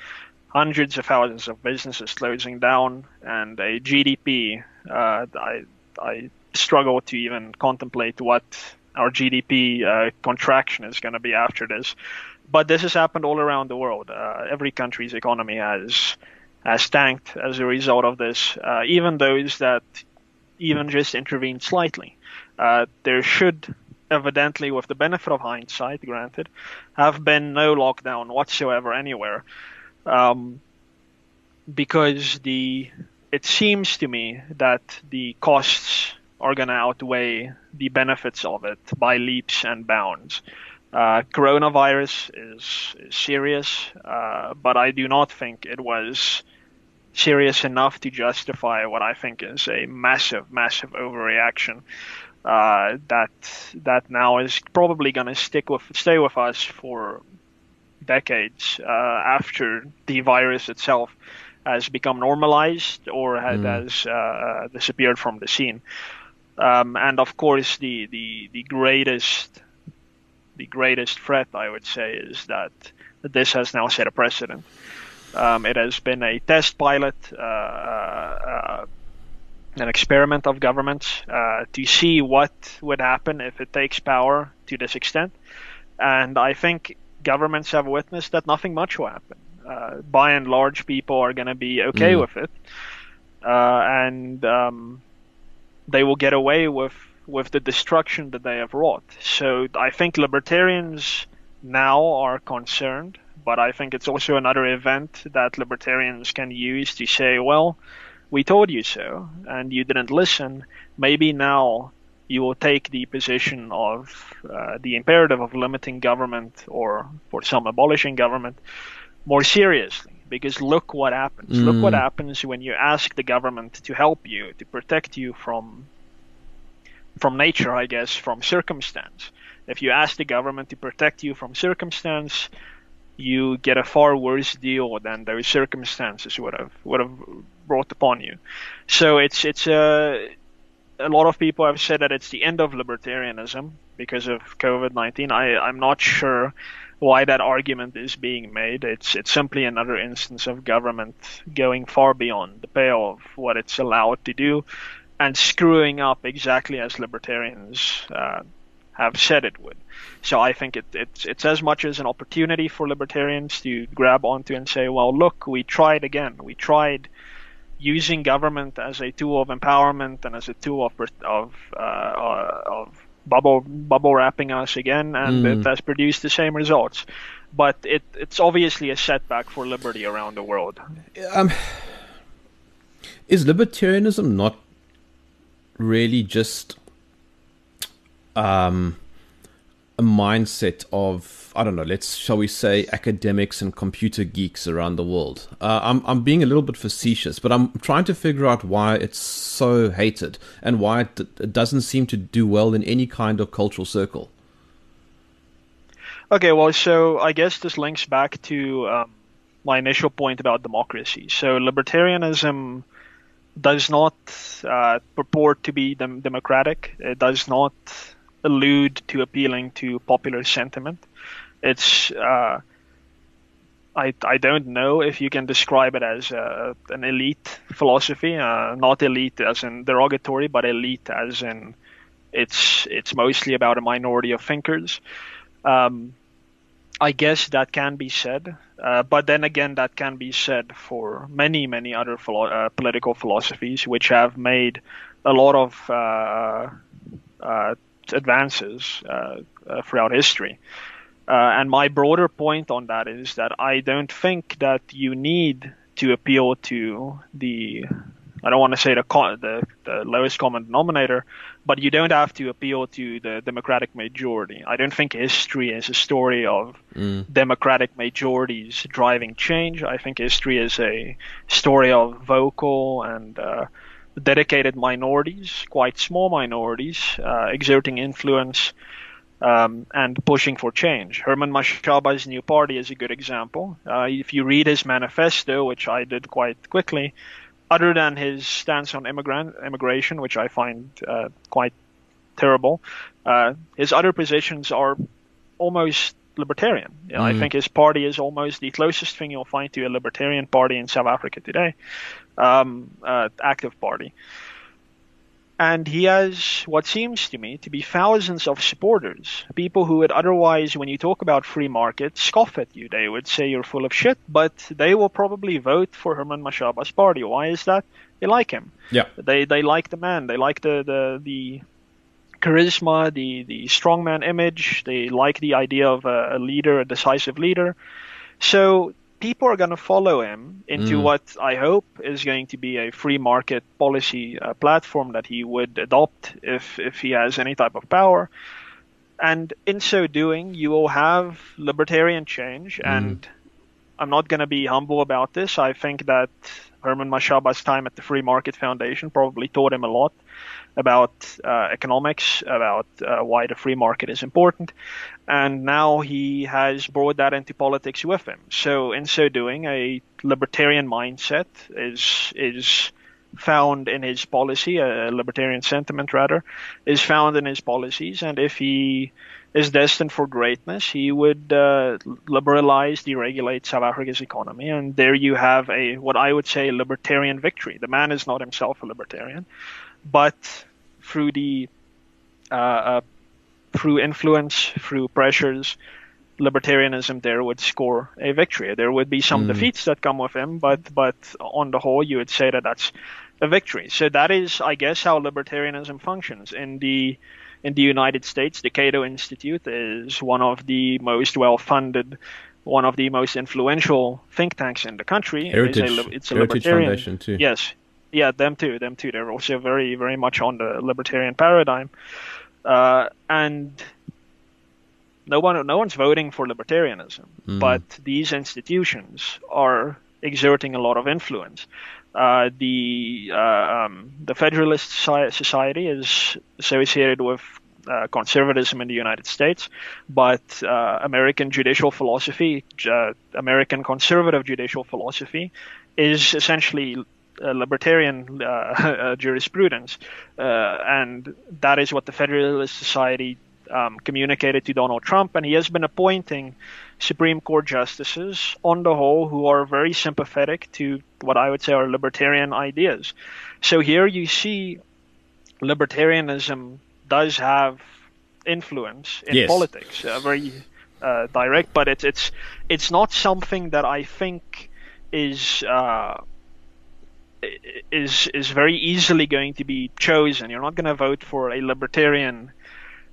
hundreds of thousands of businesses closing down, and a GDP. Uh, I, I struggle to even contemplate what our GDP uh, contraction is going to be after this. But this has happened all around the world. Uh, every country's economy has has tanked as a result of this. Uh, even those that even just intervened slightly. Uh, there should evidently, with the benefit of hindsight, granted, have been no lockdown whatsoever anywhere, um, because the it seems to me that the costs are going to outweigh the benefits of it by leaps and bounds. Uh, coronavirus is, is serious, uh, but I do not think it was serious enough to justify what I think is a massive, massive overreaction. uh, that that now is probably going to stick with stay with us for decades uh, after the virus itself has become normalized or has, has uh, disappeared from the scene. Um, and of course, the, the, the greatest the greatest threat, I would say, is that this has now set a precedent. Um, it has been a test pilot, uh, uh, an experiment of governments uh, to see what would happen if it takes power to this extent. And I think governments have witnessed that nothing much will happen. Uh, by and large, people are going to be okay Mm. with it, uh, and um, they will get away with with the destruction that they have wrought. So I think libertarians now are concerned, but I think it's also another event that libertarians can use to say, well, we told you so, and you didn't listen. Maybe now you will take the position of uh, the imperative of limiting government or for some abolishing government more seriously. Because look what happens. Look what Mm. happens when you ask the government to help you, to protect you from from nature, I guess, from circumstance. If you ask the government to protect you from circumstance, you get a far worse deal than those circumstances would have would have brought upon you. So it's it's a a lot of people have said that it's the end of libertarianism because of COVID nineteen. I I'm not sure why that argument is being made. It's it's simply another instance of government going far beyond the pale of what it's allowed to do and screwing up exactly as libertarians uh, have said it would. So I think it, it's it's as much as an opportunity for libertarians to grab onto and say, well, look, we tried again. We tried using government as a tool of empowerment and as a tool of of uh, of bubble bubble wrapping us again, and Mm. it has produced the same results. But it it's obviously a setback for liberty around the world. Um, is libertarianism not really just um, a mindset of I don't know, let's shall we say academics and computer geeks around the world? Uh, I'm I'm being a little bit facetious, but I'm trying to figure out why it's so hated and why it, it doesn't seem to do well in any kind of cultural circle. Okay, well, so I guess this links back to um, my initial point about democracy. So libertarianism does not uh, purport to be dem- democratic. It does not allude to appealing to popular sentiment. It's uh, I I don't know if you can describe it as uh, an elite philosophy. Uh, not elite as in derogatory, but elite as in it's it's mostly about a minority of thinkers. Um, I guess that can be said, uh, but then again, that can be said for many, many other philo- uh, political philosophies which have made a lot of uh, advances uh, uh, throughout history. Uh, and my broader point on that is that I don't think that you need to appeal to the I don't want to say the, the the lowest common denominator, but you don't have to appeal to the democratic majority. I don't think history is a story of democratic majorities driving change. I think history is a story of vocal and uh, dedicated minorities, quite small minorities, uh, exerting influence um, and pushing for change. Herman Mashaba's new party is a good example. Uh, if you read his manifesto, which I did quite quickly, other than his stance on immigrant immigration, which I find uh, quite terrible, uh, his other positions are almost libertarian. You know, I think his party is almost the closest thing you'll find to a libertarian party in South Africa today, um, uh, active party. And he has what seems to me to be thousands of supporters, people who would otherwise, when you talk about free market, scoff at you. They would say you're full of shit, but they will probably vote for Herman Mashaba's party. Why is that? They like him. Yeah. They they like the man. They like the the, the charisma, the the strongman image. They like the idea of a, a leader, a decisive leader. So people are going to follow him into Mm. what I hope is going to be a free market policy uh, platform that he would adopt if if he has any type of power. And in so doing, you will have libertarian change. And I'm not going to be humble about this. I think that Herman Mashaba's time at the Free Market Foundation probably taught him a lot about uh, economics, about uh, why the free market is important, and now he has brought that into politics with him. So, in so doing, a libertarian mindset is is found in his policy, a libertarian sentiment rather, is found in his policies, and if he is destined for greatness, he would uh, liberalize, deregulate South Africa's economy, and there you have a what I would say a libertarian victory. The man is not himself a libertarian, but through the uh, uh, through influence, through pressures, libertarianism there would score a victory. There would be some Mm. defeats that come with him, but but on the whole, you would say that that's a victory. So that is, I guess, how libertarianism functions in the in the United States. The Cato Institute is one of the most well-funded, one of the most influential think tanks in the country. It is a Heritage, it's a Heritage libertarian. Foundation too. Yes, yeah, them too, them too. They're also very, very much on the libertarian paradigm, uh, and no one, no one's voting for libertarianism, but these institutions are exerting a lot of influence. Uh, the uh, um, the Federalist Society is associated with uh, conservatism in the United States, but uh, American judicial philosophy, uh, American conservative judicial philosophy, is essentially libertarian uh, uh, jurisprudence, uh, and that is what the Federalist Society um, communicated to Donald Trump, and he has been appointing Supreme Court justices on the whole who are very sympathetic to what I would say are libertarian ideas. So here you see libertarianism does have influence in Yes. politics, uh, very uh, direct, but it's it's it's not something that I think is. Uh, is is very easily going to be chosen. You're not going to vote for a libertarian,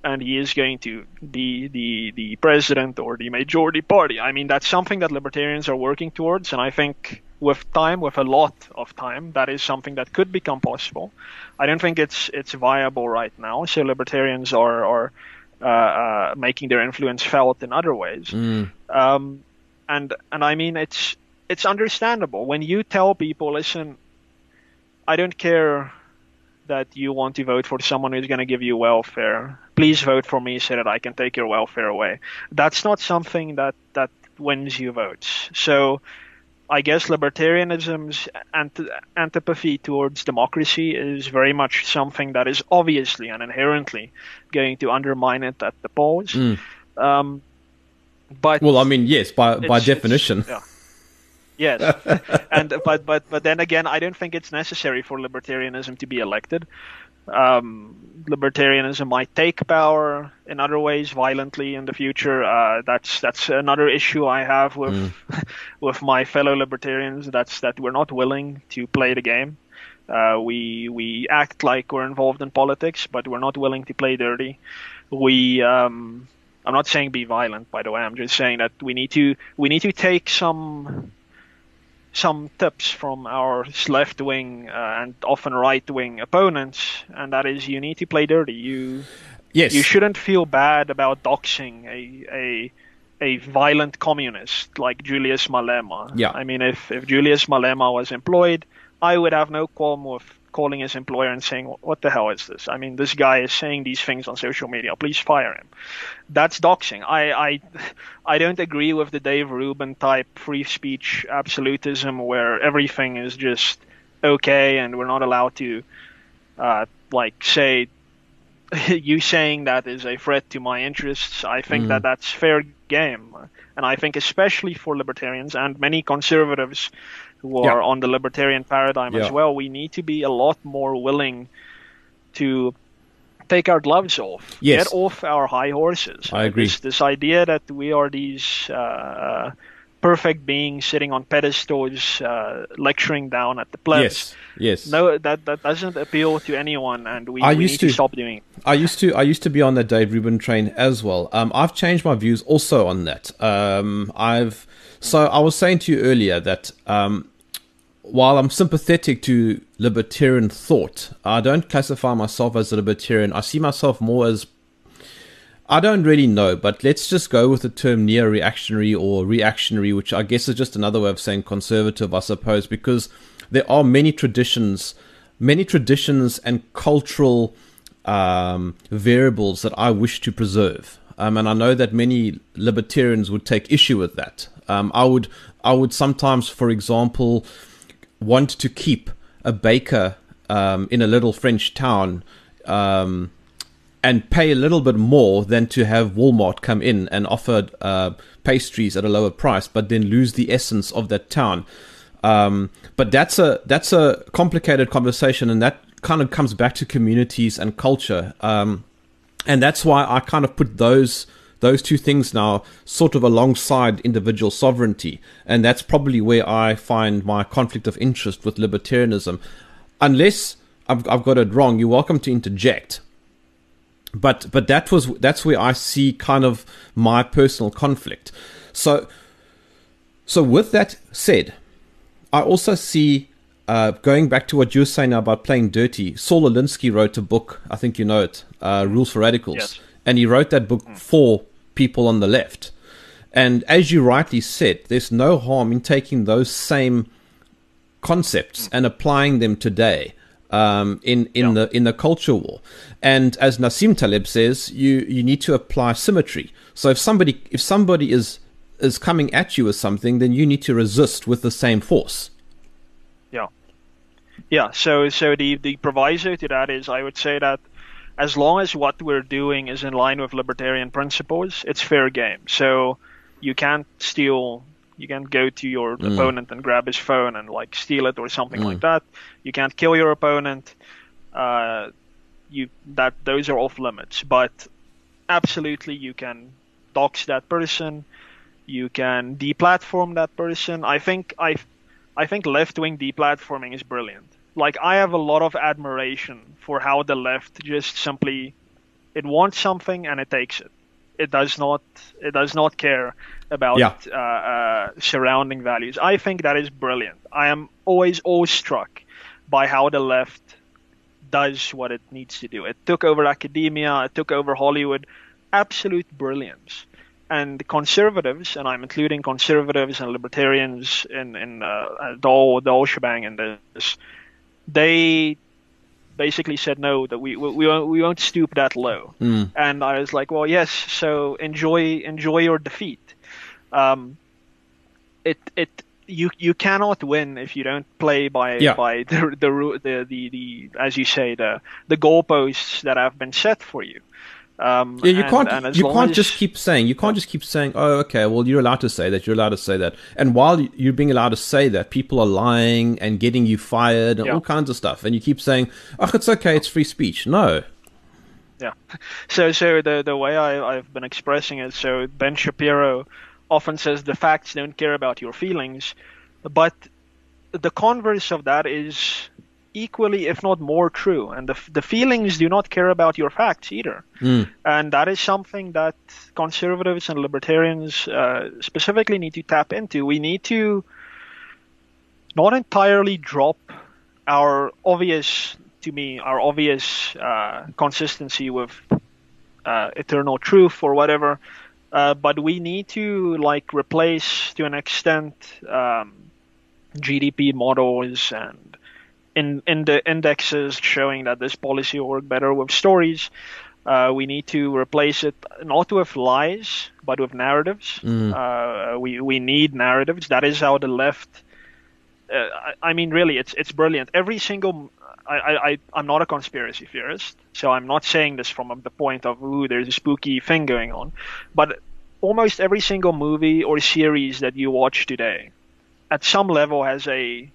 and he is going to be the the president or the majority party. I mean, that's something that libertarians are working towards, and I think with time, with a lot of time, that is something that could become possible. I don't think it's it's viable right now. So libertarians are are uh, uh, making their influence felt in other ways. Mm. Um, and and I mean it's it's understandable when you tell people, listen, I don't care that you want to vote for someone who's going to give you welfare. Please vote for me so that I can take your welfare away. That's not something that that wins you votes. So. I guess libertarianism's anti- antipathy towards democracy is very much something that is obviously and inherently going to undermine it at the polls. Mm. Um, but Well, I mean, yes, by by definition. yeah. Yes, and but but but then again, I don't think it's necessary for libertarianism to be elected. Um, libertarianism might take power in other ways violently in the future. Uh, that's that's another issue I have with with my fellow libertarians. That's that we're not willing to play the game. Uh, we we act like we're involved in politics, but we're not willing to play dirty. We um, I'm not saying be violent, by the way. I'm just saying that we need to we need to take some some tips from our left wing uh, and often right wing opponents, and that is you need to play dirty. You Yes. you shouldn't feel bad about doxing a a a violent communist like Julius Malema. Yeah. I mean, if if Julius Malema was employed, I would have no qualm with calling his employer and saying, "What the hell is this? I mean, this guy is saying these things on social media. Please fire him." That's doxing. I I I don't agree with the Dave Rubin type free speech absolutism where everything is just okay and we're not allowed to uh, like say you saying that is a threat to my interests. I think Mm. that that's fair game, and I think especially for libertarians and many conservatives who Yeah. are on the libertarian paradigm Yeah. as well, we need to be a lot more willing to take our gloves off, Yes. get off our high horses. I agree. This, this idea that we are these. Uh, Perfect being sitting on pedestals, uh, lecturing down at the plebs. yes. Yes. No, that that doesn't appeal to anyone, and we, I we used need to to- stop doing it. I used to I used to be on the Dave Rubin train as well. Um, I've changed my views also on that. Um, I've so I was saying to you earlier that um, while I'm sympathetic to libertarian thought, I don't classify myself as a libertarian. I see myself more as I don't really know, but let's just go with the term neo reactionary or reactionary, which I guess is just another way of saying conservative, I suppose, because there are many traditions, many traditions and cultural um, variables that I wish to preserve. Um, and I know that many libertarians would take issue with that. Um, I would, I would sometimes, for example, want to keep a baker um, in a little French town um, and pay a little bit more than to have Walmart come in and offer uh, pastries at a lower price, but then lose the essence of that town. Um, but that's a that's a complicated conversation, and that kind of comes back to communities and culture. Um, and that's why I kind of put those those two things now sort of alongside individual sovereignty, and that's probably where I find my conflict of interest with libertarianism. Unless I've, I've got it wrong, you're welcome to interject but but that was that's where I see kind of my personal conflict. So so with that said, I also see uh, going back to what you were saying about playing dirty. Saul Alinsky wrote a book. I think you know it, uh, Rules for Radicals, Yes. and he wrote that book for people on the left. And as you rightly said, there's no harm in taking those same concepts and applying them today um, in in Yeah. the in the culture war. And as Nassim Taleb says, you you need to apply symmetry. So if somebody if somebody is is coming at you with something, then you need to resist with the same force. Yeah. Yeah. So so the the proviso to that is I would say that as long as what we're doing is in line with libertarian principles, it's fair game. So you can't steal you can't go to your opponent and grab his phone and like steal it or something like that. You can't kill your opponent. Uh, you that those are off limits. But absolutely you can dox that person. You can deplatform that person. I think I I think left wing deplatforming is brilliant. Like I have a lot of admiration for how the left just simply it wants something and it takes it. It does not it does not care about Yeah. uh, uh, surrounding values. I think that is brilliant. I am always awestruck by how the left does what it needs to do. It took over academia, it took over Hollywood, absolute brilliance. And conservatives, and I'm including conservatives and libertarians in in uh, the whole the whole shebang in this, they basically said no that we we we won't, we won't stoop that low. And I was like, well, yes. So enjoy enjoy your defeat. Um, it it you you cannot win if you don't play by Yeah. by the the, the the the as you say the the goalposts that have been set for you. Um, Yeah, you and- can't and you can't as- just keep saying you can't just keep saying oh okay well you're allowed to say that you're allowed to say that. And while you're being allowed to say that people are lying and getting you fired and Yeah. all kinds of stuff. And you keep saying oh it's okay it's free speech. No. Yeah. So so the the way I I've been expressing it, so Ben Shapiro often says the facts don't care about your feelings, but the converse of that is equally, if not more, true. And the the feelings do not care about your facts either. And that is something that conservatives and libertarians uh, specifically need to tap into. We need to not entirely drop our obvious, to me, our obvious uh, consistency with uh, eternal truth or whatever, uh, but we need to like replace to an extent um, GDP models and in in the indexes showing that this policy will work better with stories. Uh, we need to replace it not with lies, but with narratives. Uh, we we need narratives. That is how the left. Uh, I, I mean, really, it's it's brilliant. Every single. I, I, I I'm not a conspiracy theorist, so I'm not saying this from the point of ooh, there's a spooky thing going on, but almost every single movie or series that you watch today, at some level, has a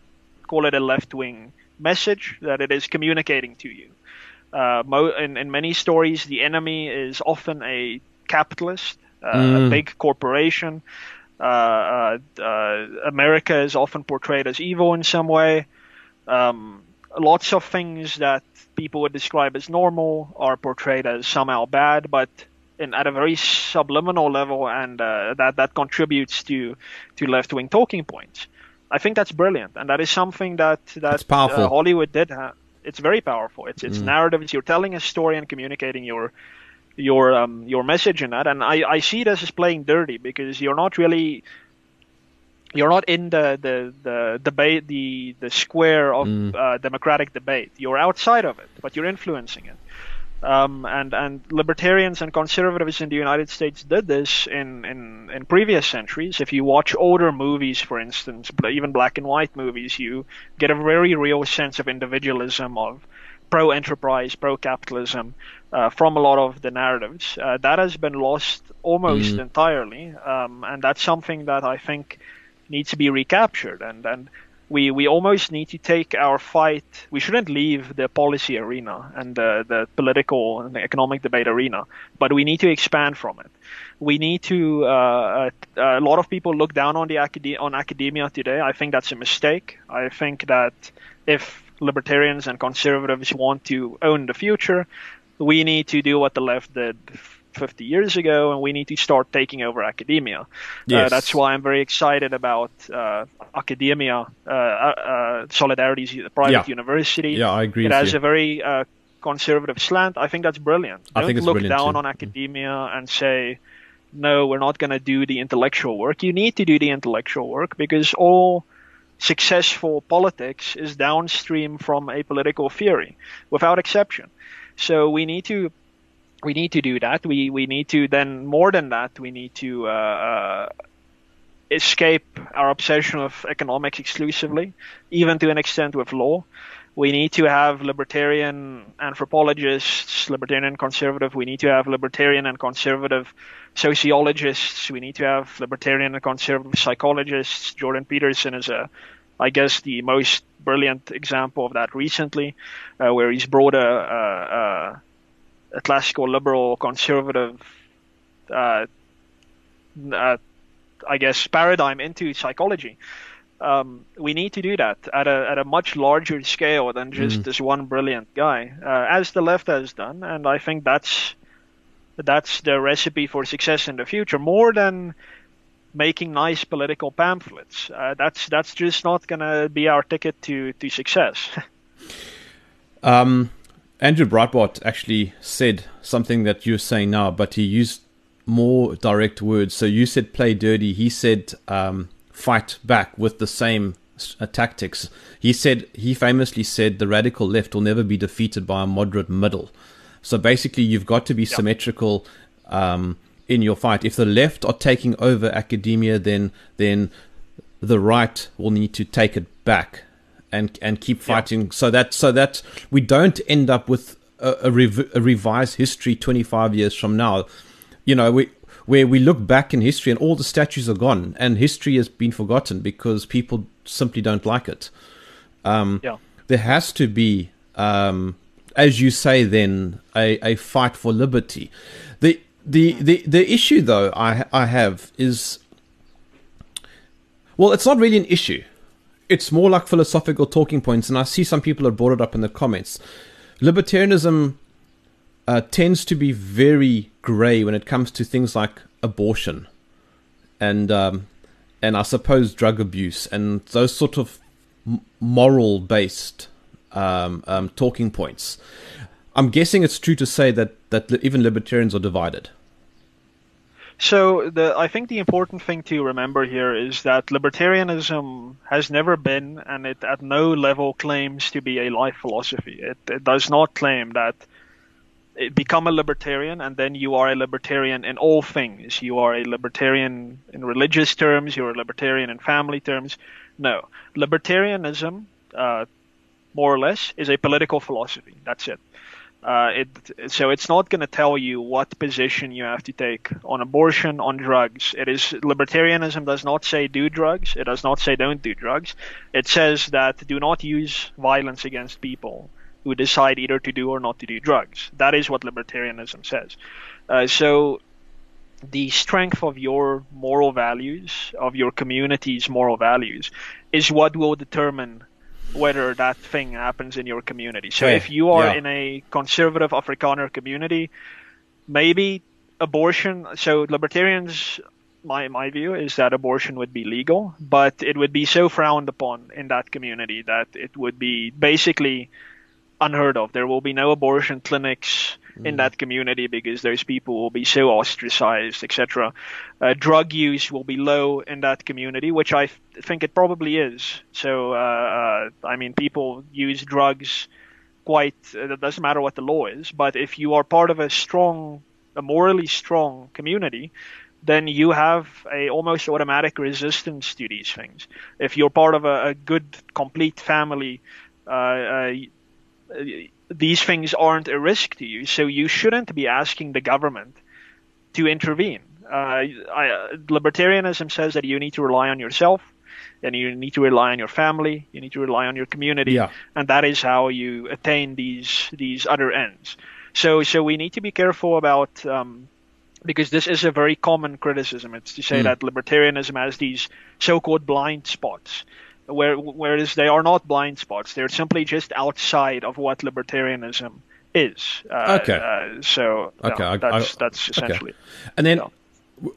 call it a left wing message that it is communicating to you. Uh, mo- in, in many stories, the enemy is often a capitalist, uh, a big corporation. Uh, uh, uh, America is often portrayed as evil in some way. Um, lots of things that people would describe as normal are portrayed as somehow bad, but in, at a very subliminal level, and uh, that that contributes to to left wing talking points. I think that's brilliant, and that is something that that powerful. Uh, Hollywood did have. It's very powerful. It's it's narratives. You're telling a story and communicating your your um, your message in that, and I, I see it as playing dirty because you're not really you're not in the, the, the debate the the square of Mm. uh, democratic debate. You're outside of it, but you're influencing it. Um, and and libertarians and conservatives in the United States did this in, in, in previous centuries. If you watch older movies, for instance, even black and white movies, you get a very real sense of individualism, of pro enterprise, pro capitalism uh, from a lot of the narratives. Uh, that has been lost almost Mm. entirely, um, and that's something that I think needs to be recaptured. And and we we almost need to take our fight. We shouldn't leave the policy arena and the the political and the economic debate arena, but we need to expand from it. We need to. Uh, uh, a lot of people look down on the acad- on academia today. I think that's a mistake. I think that if libertarians and conservatives want to own the future, we need to do what the left did 50 years ago, and we need to start taking over academia. Uh, that's why I'm very excited about uh, Akademia, uh, uh, Solidarity's private Yeah. university. Yeah, I agree It has you. a very uh, conservative slant. I think that's brilliant. I Don't think it's look brilliant down too. on academia and say, no, we're not going to do the intellectual work. You need to do the intellectual work because all successful politics is downstream from a political theory, without exception. So we need to we need to do that. We we need to then more than that. We need to uh, uh, escape our obsession of economics exclusively, even to an extent with law. We need to have libertarian anthropologists, libertarian conservative. We need to have libertarian and conservative sociologists. We need to have libertarian and conservative psychologists. Jordan Peterson is a, I guess, the most brilliant example of that recently, uh, where he's brought a, a, classical liberal conservative, uh, uh, I guess, paradigm into psychology. Um, we need to do that at a at a much larger scale than just this one brilliant guy, uh, as the left has done, and I think that's that's the recipe for success in the future. More than making nice political pamphlets, uh, that's that's just not gonna be our ticket to to success. Um, Andrew Breitbart actually said something that you're saying now, but he used more direct words. So you said play dirty. He said um, fight back with the same uh, tactics. He said he famously said the radical left will never be defeated by a moderate middle. So basically, you've got to be symmetrical um, in your fight. If the left are taking over academia, then then the right will need to take it back and and keep fighting. So that so that we don't end up with a, a, rev- a revised history 25 years from now. You know we where we look back in history and all the statues are gone and history has been forgotten because people simply don't like it. Um, Yeah. there has to be um, as you say then a, a fight for liberty. The the, the the issue though I I have is well it's not really an issue it's more like philosophical talking points, and I see some people have brought it up in the comments. Libertarianism uh, tends to be very grey when it comes to things like abortion, and um, and I suppose drug abuse and those sort of moral-based um, um, talking points. I'm guessing it's true to say that that even libertarians are divided. So the I think the important thing to remember here is that libertarianism has never been, and it at no level claims to be a life philosophy. It, it does not claim that it, become a libertarian and then you are a libertarian in all things. You are a libertarian in religious terms. You're a libertarian in family terms. No, libertarianism, uh, more or less, is a political philosophy. That's it. Uh, it, so it's not going to tell you what position you have to take on abortion, on drugs. It is libertarianism does not say do drugs. It does not say don't do drugs. It says that do not use violence against people who decide either to do or not to do drugs. That is what libertarianism says. Uh, so the strength of your moral values, of your community's moral values, is what will determine whether that thing happens in your community. So Okay, if you are yeah. in a conservative Afrikaner community, maybe abortion. So libertarians, my my view is that abortion would be legal, but it would be so frowned upon in that community that it would be basically unheard of. There will be no abortion clinics. In that community because those people will be so ostracized, etc. Uh, drug use will be low in that community, which I f- think it probably is. So, uh, uh, I mean, people use drugs quite. Uh, it doesn't matter what the law is, but if you are part of a strong, a morally strong community, then you have a almost automatic resistance to these things. If you're part of a, a good, complete family, uh, uh, these things aren't a risk to you, so you shouldn't be asking the government to intervene. Uh, I, libertarianism says that you need to rely on yourself, and you need to rely on your family, you need to rely on your community, Yeah. and that is how you attain these these other ends. So, so we need to be careful about um, because this is a very common criticism. It's to say Mm. that libertarianism has these so-called blind spots, where whereas they are not blind spots. They're simply just outside of what libertarianism is. Uh, Okay. Uh, so no, Okay, I- that's I- that's essentially. it. And then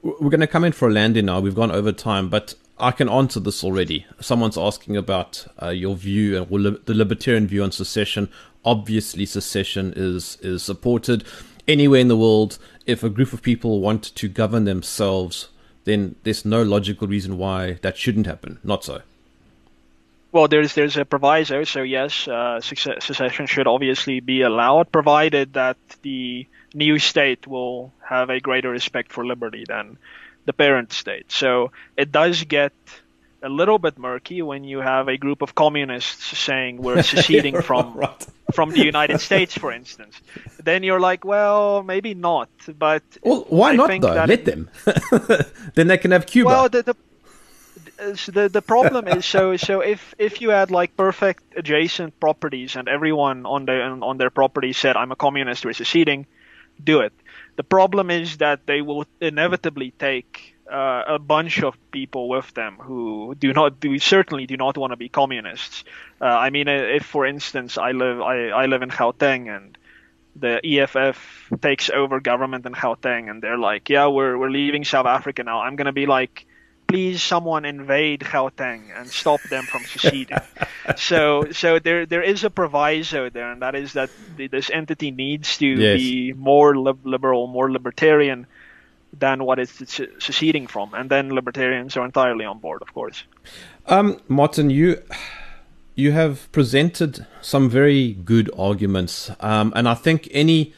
we're going to come in for a landing now. We've gone over time, but I can answer this already. Someone's asking about uh, your view and li- the libertarian view on secession. Obviously, secession is is supported anywhere in the world. If a group of people want to govern themselves, then there's no logical reason why that shouldn't happen. Not so. Well, there's there's a proviso, so yes, uh, secession should obviously be allowed, provided that the new state will have a greater respect for liberty than the parent state. So it does get a little bit murky when you have a group of communists saying we're seceding from right. from the United States, for instance. Then you're like, well, maybe not, but Well, why I not though? Let them. then they can have Cuba. Well, the the the the problem is so so if if you had like perfect adjacent properties and everyone on their on their property said I'm a communist we're seceding, do it. The problem is that they will inevitably take uh, a bunch of people with them who do not do certainly do not want to be communists. Uh, I mean, if for instance I live I, I live in Gauteng and the EFF takes over government in Gauteng and they're like, yeah, we're we're leaving South Africa now. I'm gonna be like, please someone invade Gauteng and stop them from seceding. so so there there is a proviso there, and that is that the, this entity needs to Yes. be more lib- liberal, more libertarian than what it's se- seceding from, and then libertarians are entirely on board, of course. Um, Martin, you you have presented some very good arguments, um, and I think any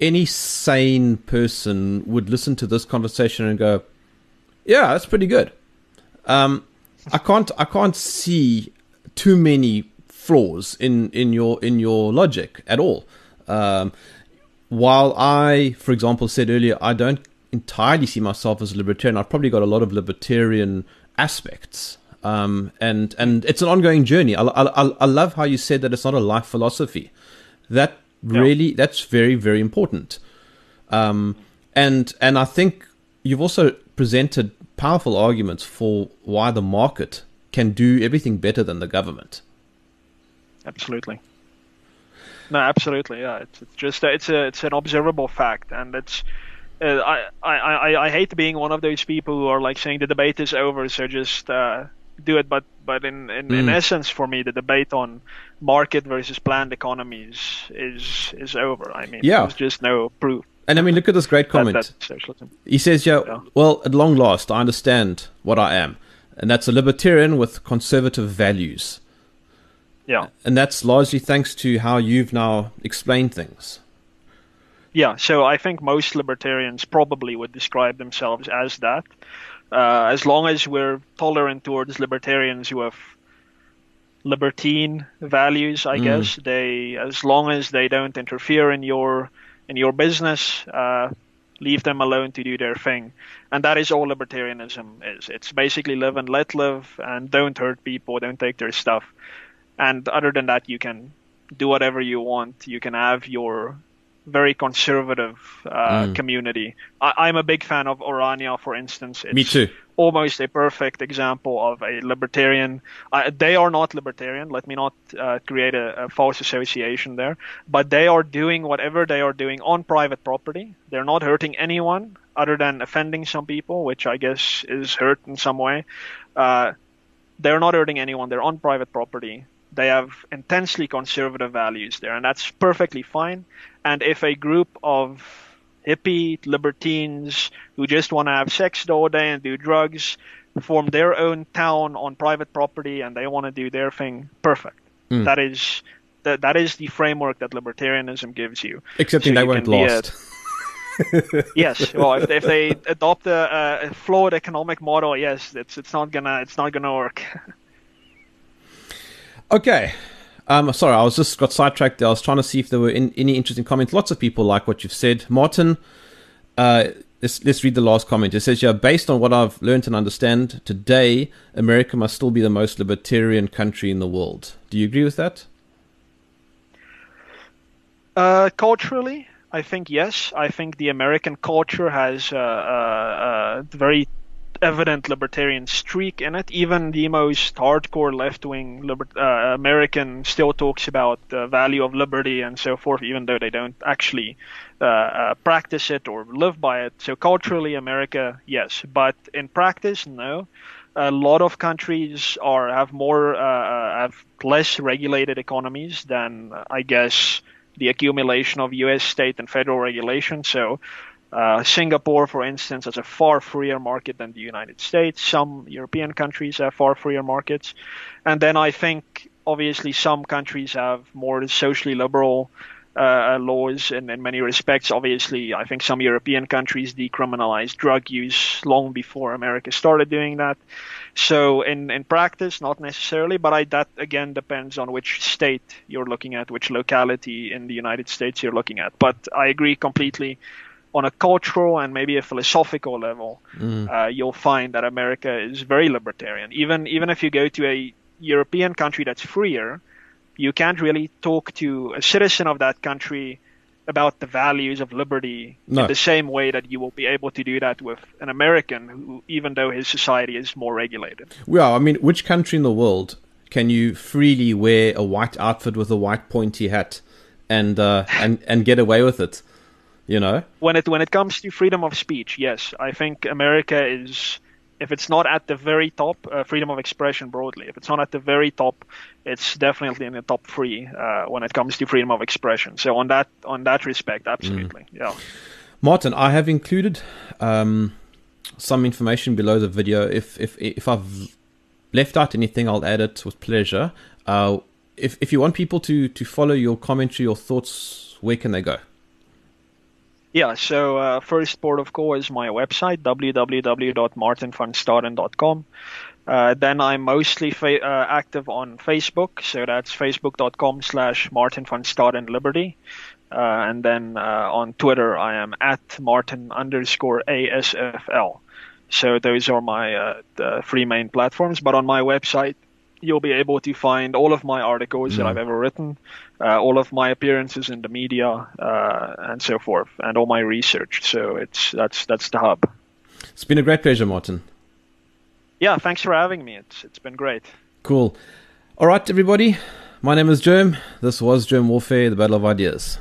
any sane person would listen to this conversation and go, "Yeah, that's pretty good." Um, I can't I can't see too many flaws in in your in your logic at all. Um, while I, for example, said earlier, I don't entirely see myself as a libertarian. I've probably got a lot of libertarian aspects, um, and and it's an ongoing journey. I, I, I- love how you said that it's not a life philosophy. That really, that's very very important. Um, and and I think you've also presented powerful arguments for why the market can do everything better than the government. Absolutely. No, absolutely. Yeah, it's, it's just it's a it's an observable fact, and it's. Uh, I, I, I, I hate being one of those people who are like saying the debate is over, so just uh, do it. But but in, in, in Mm. essence, for me, the debate on market versus planned economies is is over. I mean, Yeah. there's just no proof And I mean, look at this great comment. socialism. He says, yeah, Yeah. well, at long last, I understand what I am. And that's a libertarian with conservative values. Yeah. And that's largely thanks to how you've now explained things. Yeah, so I think most libertarians probably would describe themselves as that. Uh, as long as we're tolerant towards libertarians who have libertine values, I Mm. guess they, as long as they don't interfere in your in your business, uh, leave them alone to do their thing, and that is all libertarianism is. It's basically live and let live, and don't hurt people, don't take their stuff, and other than that, you can do whatever you want. You can have your very conservative uh, Mm. community. I, I'm a big fan of Orania, for instance. It's Me too. Almost a perfect example of a libertarian. Uh, they are not libertarian. Let me not uh, create a, a false association there. But they are doing whatever they are doing on private property. They're not hurting anyone other than offending some people, which I guess is hurt in some way. Uh, they're not hurting anyone. They're on private property. they have intensely conservative values there, and that's perfectly fine. And if a group of hippie libertines who just want to have sex all day and do drugs form their own town on private property and they want to do their thing, perfect. Mm. That is that that is the framework that libertarianism gives you. Except so they weren't lost. yes, well, if, if they adopt a, a, flawed economic model, yes, it's it's not gonna it's not gonna work. okay, um, sorry, I was just got sidetracked. I was trying to see if there were in, any interesting comments. Lots of people like what you've said, Martin. Uh, let's let's read the last comment. It says, "Yeah, based on what I've learned and understand today, America must still be the most libertarian country in the world." Do you agree with that? Uh, culturally, I think yes. I think the American culture has a, a, a very evident libertarian streak in it. Even the most hardcore left-wing liber- uh, American still talks about the value of liberty and so forth, even though they don't actually uh, uh, practice it or live by it. So culturally, America, yes, but in practice, no. A lot of countries are have more uh, uh, have less regulated economies than I guess the accumulation of U.S. state and federal regulation. So, uh, Singapore, for instance, has a far freer market than the United States. Some European countries have far freer markets. And then I think, obviously, some countries have more socially liberal uh, laws in, in many respects. Obviously, I think some European countries decriminalized drug use long before America started doing that. So in, in practice, not necessarily, but I, that again depends on which state you're looking at, which locality in the United States you're looking at. But I agree completely. On a cultural and maybe a philosophical level, mm. uh, you'll find that America is very libertarian. Even even if you go to a European country that's freer, you can't really talk to a citizen of that country about the values of liberty no. in the same way that you will be able to do that with an American who, even though his society is more regulated. Well, I mean, which country in the world can you freely wear a white outfit with a white pointy hat and uh, and and get away with it? You know, when it when it comes to freedom of speech, yes, I think America is if it's not at the very top, uh, freedom of expression broadly, if it's not at the very top, it's definitely in the top three uh, when it comes to freedom of expression. So on that on that respect, absolutely, mm. yeah. Martin, I have included um, some information below the video. If if if I've left out anything, I'll add it with pleasure. Uh, if if you want people to to follow your commentary or thoughts, where can they go? Yeah, so uh, first port of call is my website, www.martinvanstaden.com. Uh, then I'm mostly fa- uh, active on Facebook, so that's facebook.com slash Martin van Staden Liberty. Uh, and then uh, on Twitter, I am at Martin underscore ASFL. So those are my uh, three main platforms. But on my website, you'll be able to find all of my articles mm. that I've ever written, uh, all of my appearances in the media, uh, and so forth, and all my research. So it's that's that's the hub. It's been a great pleasure, Martin. Yeah, thanks for having me. It's it's been great. Cool. All right, everybody. My name is Germ. This was Germ Warfare: The Battle of Ideas.